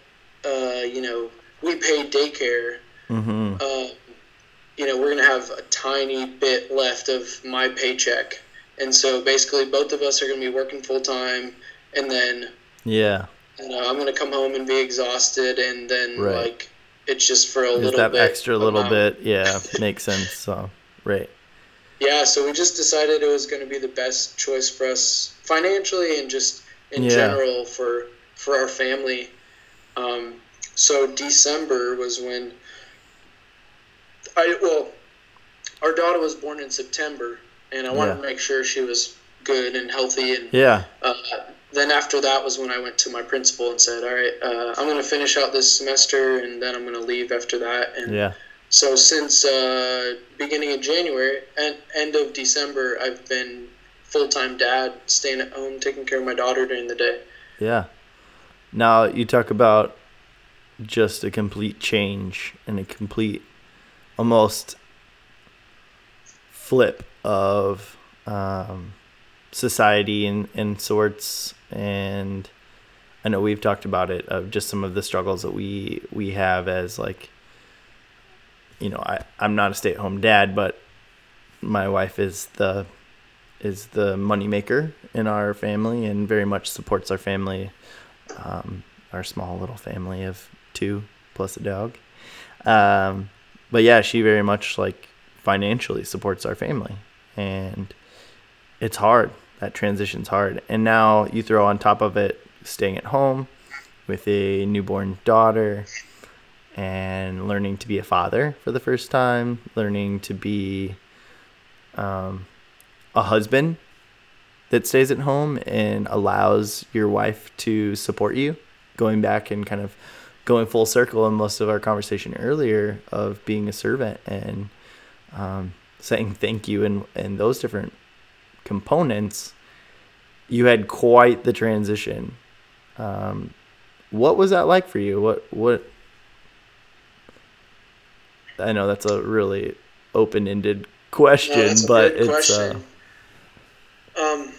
uh, you know we pay daycare, Mhm. uh, you know, we're gonna have a tiny bit left of my paycheck, and so basically both of us are gonna be working full time, and then Yeah. you know I'm gonna come home and be exhausted, and then Right. like it's just for a Just little that bit extra little amount. bit. Yeah. Makes sense. So, right. Yeah, so we just decided it was going to be the best choice for us financially and just in Yeah. general for for our family. Um, so December was when I well, our daughter was born in September, and I wanted Yeah. to make sure she was good and healthy. And Yeah. uh, then after that was when I went to my principal and said, "All right, uh, I'm going to finish out this semester, and then I'm going to leave after that." And Yeah. so since uh, beginning of January and end of December, I've been full time dad, staying at home, taking care of my daughter during the day. Yeah. Now you talk about just a complete change and a complete, almost flip of um, society and, and sorts. And I know we've talked about it of just some of the struggles that we we have as like, you know, I I'm not a stay at home dad, but my wife is the is the moneymaker in our family and very much supports our family, um, our small little family of two plus a dog. Um, but yeah, she very much like financially supports our family, and it's hard. that transition's hard. And now you throw on top of it staying at home with a newborn daughter and learning to be a father for the first time, learning to be um, a husband that stays at home and allows your wife to support you, going back and kind of going full circle in most of our conversation earlier of being a servant and um, saying thank you and, and those different components, you had quite the transition. Um, what was that like for you? What what? I know that's a really open-ended question, no, but it's. Uh, question. Uh, um,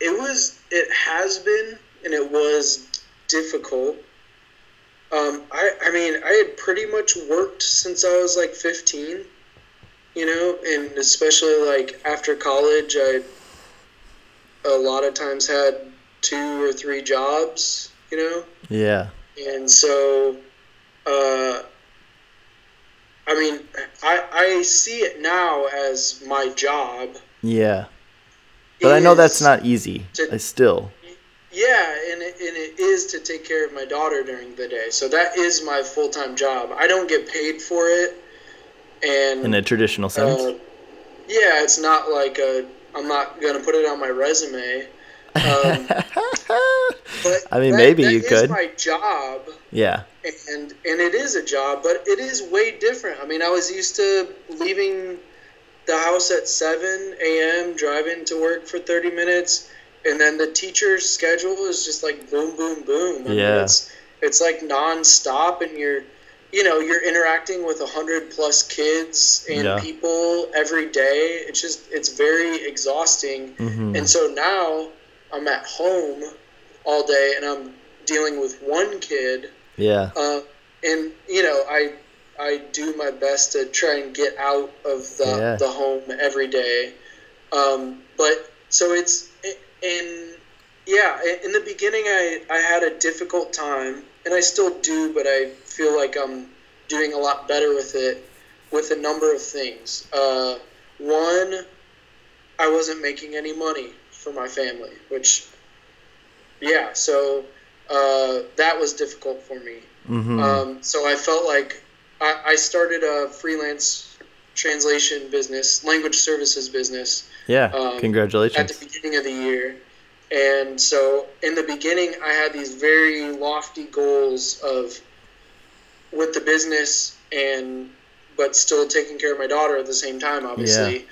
it was. It has been, and it was difficult. Um, I I mean, I had pretty much worked since I was like fifteen, you know, and especially like after college, I a lot of times had two or three jobs, you know. Yeah. And so, uh, I mean, I I see it now as my job. Yeah. But I know that's not easy. To, I still. Yeah, and it, and it is to take care of my daughter during the day. So that is my full time job. I don't get paid for it, and in a traditional sense. Uh, yeah, it's not like a. I'm not gonna put it on my resume. Um, I mean, that, maybe that you could. my job. Yeah. And and it is a job, but it is way different. I mean, I was used to leaving the house at seven a.m., driving to work for thirty minutes, and then the teacher's schedule is just like boom, boom, boom. I yeah. Mean, it's it's like nonstop, and you're you know you're interacting with a hundred plus kids and yeah. people every day. It's just it's very exhausting, mm-hmm. and so now I'm at home all day and I'm dealing with one kid. Yeah. Uh, and you know, I I do my best to try and get out of the yeah. the home every day. Um, but so it's in yeah, in the beginning I I had a difficult time and I still do, but I feel like I'm doing a lot better with it with a number of things. Uh, one, I wasn't making any money for my family, which, yeah, so uh, that was difficult for me. Mm-hmm. Um, so I felt like I, I, started a freelance translation business, language services business. Yeah, um, congratulations. At the beginning of the year. And so in the beginning, I had these very lofty goals of with the business and but still taking care of my daughter at the same time, obviously.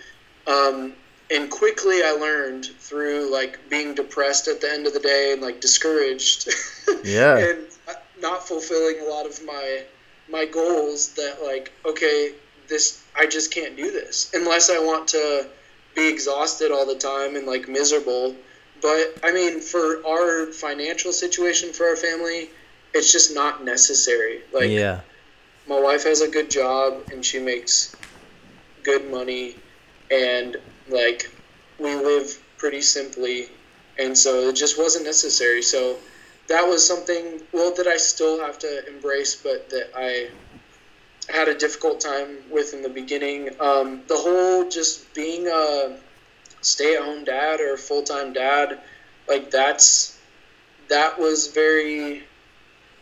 Yeah. Um, and quickly I learned through like being depressed at the end of the day and like discouraged. Yeah. and not fulfilling a lot of my my goals that like okay this I just can't do this unless I want to be exhausted all the time and like miserable. But I mean, for our financial situation for our family, it's just not necessary. Like, yeah, my wife has a good job and she makes good money, and like we live pretty simply, and so it just wasn't necessary. So that was something well that I still have to embrace, but that I had a difficult time with in the beginning. Um, the whole just being a stay-at-home dad or full-time dad, like that's that was very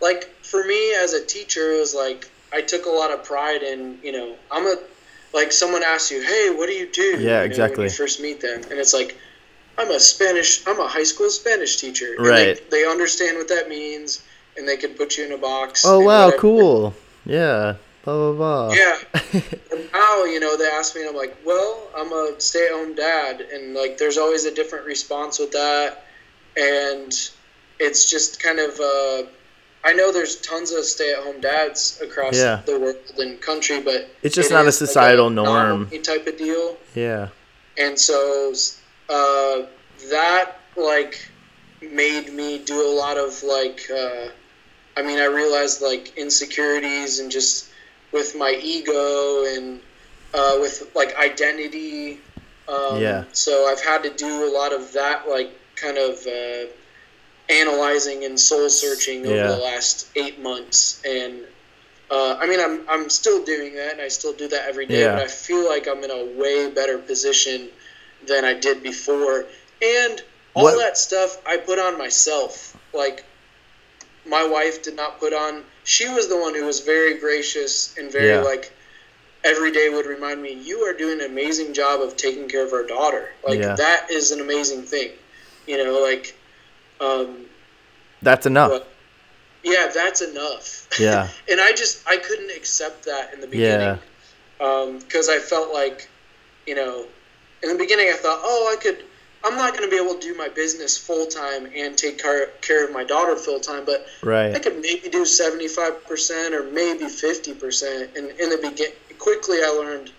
like for me as a teacher, it was like I took a lot of pride in you know I'm a like someone asks you, "Hey, what do you do?" Yeah, you know, exactly. When you first meet them, and it's like, "I'm a Spanish. I'm a high school Spanish teacher." And right. They, they, understand what that means, and they can put you in a box. Oh wow, whatever. cool. Yeah. Blah blah blah. Yeah. and now you know they ask me, and I'm like, "Well, I'm a stay-at-home dad," and like there's always a different response with that, and it's just kind of. Uh, I know there's tons of stay-at-home dads across yeah. the world and country, but it's just it not a societal like a norm type of deal. Yeah. And so uh, that like made me do a lot of like. Uh, I mean, I realized like insecurities and just with my ego and uh, with like identity. Um, yeah. So I've had to do a lot of that, like kind of uh, analyzing and soul searching over yeah. the last eight months, and uh, I mean, I'm I'm still doing that, and I still do that every day. Yeah. But I feel like I'm in a way better position than I did before. And all what? that stuff I put on myself. Like my wife did not put on. She was the one who was very gracious and very yeah. like every day would remind me, "You are doing an amazing job of taking care of our daughter. Like yeah. that is an amazing thing." You know, like um, that's enough. But, yeah, that's enough. Yeah. and I just I couldn't accept that in the beginning. Yeah. Because um, I felt like, you know, in the beginning I thought, oh, I could. I'm not going to be able to do my business full time and take care, care of my daughter full time, but right. I could maybe do 75% or maybe 50%. And in the begin, quickly I learned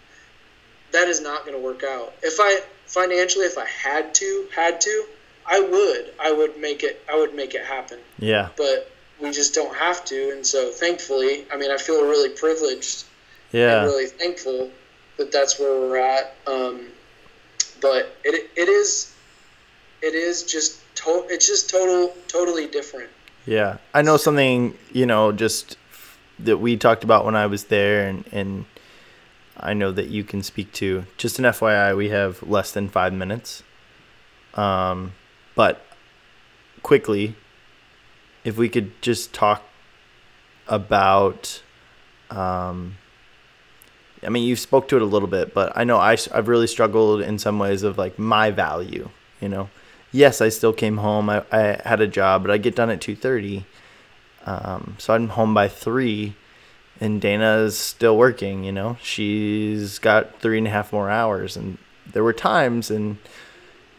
that is not going to work out. If I financially, if I had to, had to, I would, I would make it, I would make it happen. Yeah. But we just don't have to. And so, thankfully, I mean, I feel really privileged. Yeah. And really thankful that that's where we're at. Um, but it it is it is just to, it's just total totally different. Yeah, I know something. You know, just that we talked about when I was there, and and I know that you can speak to. Just an FYI, we have less than five minutes. Um, but quickly, if we could just talk about um, I mean, you spoke to it a little bit, but I know I, I've really struggled in some ways of like my value, you know. Yes, I still came home. I, I had a job, but I get done at 2.30. Um, so I'm home by 3, and Dana's still working, you know. She's got three and a half more hours. And there were times, and,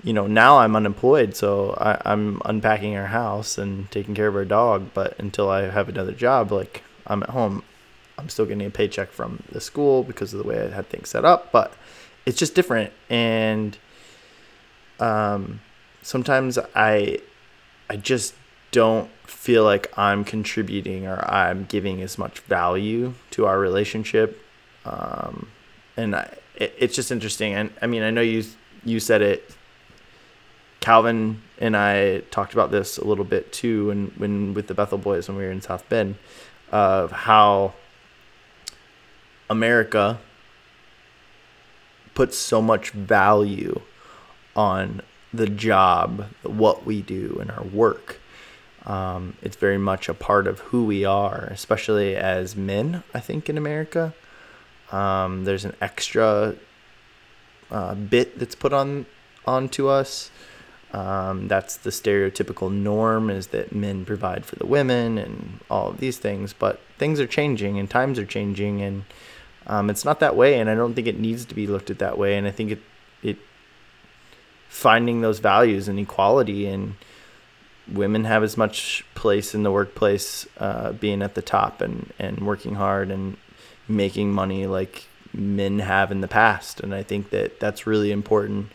you know, now I'm unemployed, so I, I'm unpacking our house and taking care of our dog. But until I have another job, like, I'm at home I'm still getting a paycheck from the school because of the way I had things set up, but it's just different. And um, sometimes I I just don't feel like I'm contributing or I'm giving as much value to our relationship. Um, and I, it, it's just interesting. And I mean, I know you you said it. Calvin and I talked about this a little bit too, and when with the Bethel boys when we were in South Bend, of how America puts so much value on the job, what we do, and our work. Um, it's very much a part of who we are, especially as men, I think, in America. Um, there's an extra uh, bit that's put on onto us. Um, that's the stereotypical norm is that men provide for the women and all of these things. But things are changing and times are changing, and um, it's not that way, and I don't think it needs to be looked at that way. And I think it it finding those values and equality and women have as much place in the workplace, uh, being at the top and and working hard and making money like men have in the past. And I think that that's really important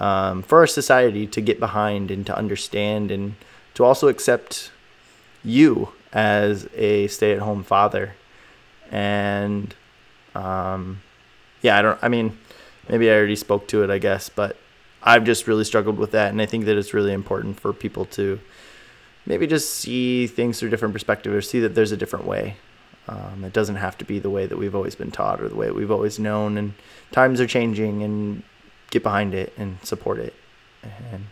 um, for our society to get behind and to understand and to also accept you as a stay-at-home father and um, yeah, I don't. I mean, maybe I already spoke to it, I guess, but I've just really struggled with that, and I think that it's really important for people to maybe just see things through different perspective or see that there's a different way. Um, it doesn't have to be the way that we've always been taught or the way we've always known, and times are changing, and get behind it and support it. And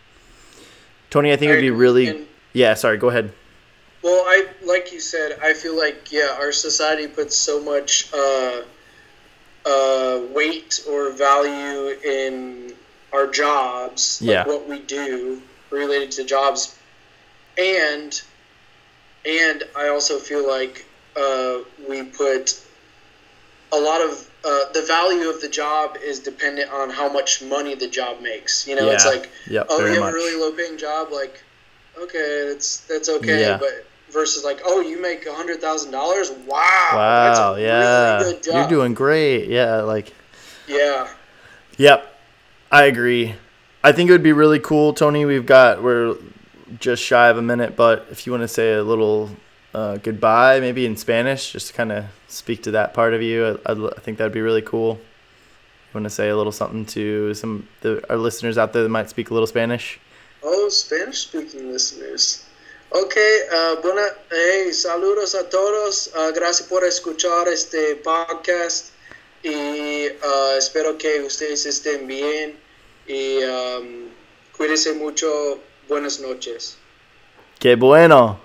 Tony, I think it'd be really. Yeah, sorry. Go ahead. Well, I like you said. I feel like yeah, our society puts so much. Uh, uh, weight or value in our jobs, like yeah. what we do related to jobs, and and I also feel like uh, we put a lot of uh, the value of the job is dependent on how much money the job makes. You know, yeah. it's like, yep, oh, you have much. a really low paying job, like, okay, that's that's okay, yeah. but versus like, oh, you make a hundred thousand dollars. Wow. Wow. yeah. Really You're doing great. Yeah. Like. Yeah. Yep. I agree. I think it would be really cool, Tony. We've got we're just shy of a minute, but if you want to say a little uh, goodbye, maybe in Spanish, just to kind of speak to that part of you, I, I think that'd be really cool. You want to say a little something to some the, our listeners out there that might speak a little Spanish? Oh, Spanish speaking listeners. Ok, uh, buena, hey, saludos a todos. Uh, gracias por escuchar este podcast y uh, espero que ustedes estén bien. Y um, Cuídese mucho. Buenas noches. Que bueno.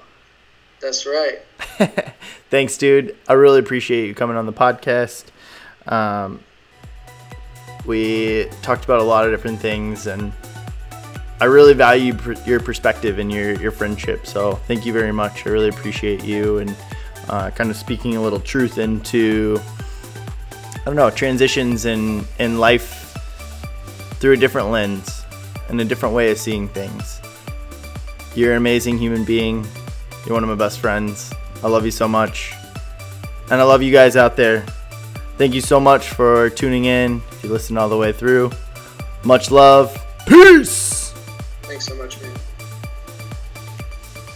That's right. Thanks, dude. I really appreciate you coming on the podcast. Um, we talked about a lot of different things, and I really value pr- your perspective and your, your friendship. So thank you very much. I really appreciate you and uh, kind of speaking a little truth into, I don't know, transitions in, in life through a different lens and a different way of seeing things. You're an amazing human being. You're one of my best friends. I love you so much. And I love you guys out there. Thank you so much for tuning in. If you listened all the way through, much love. Peace. Thanks so much.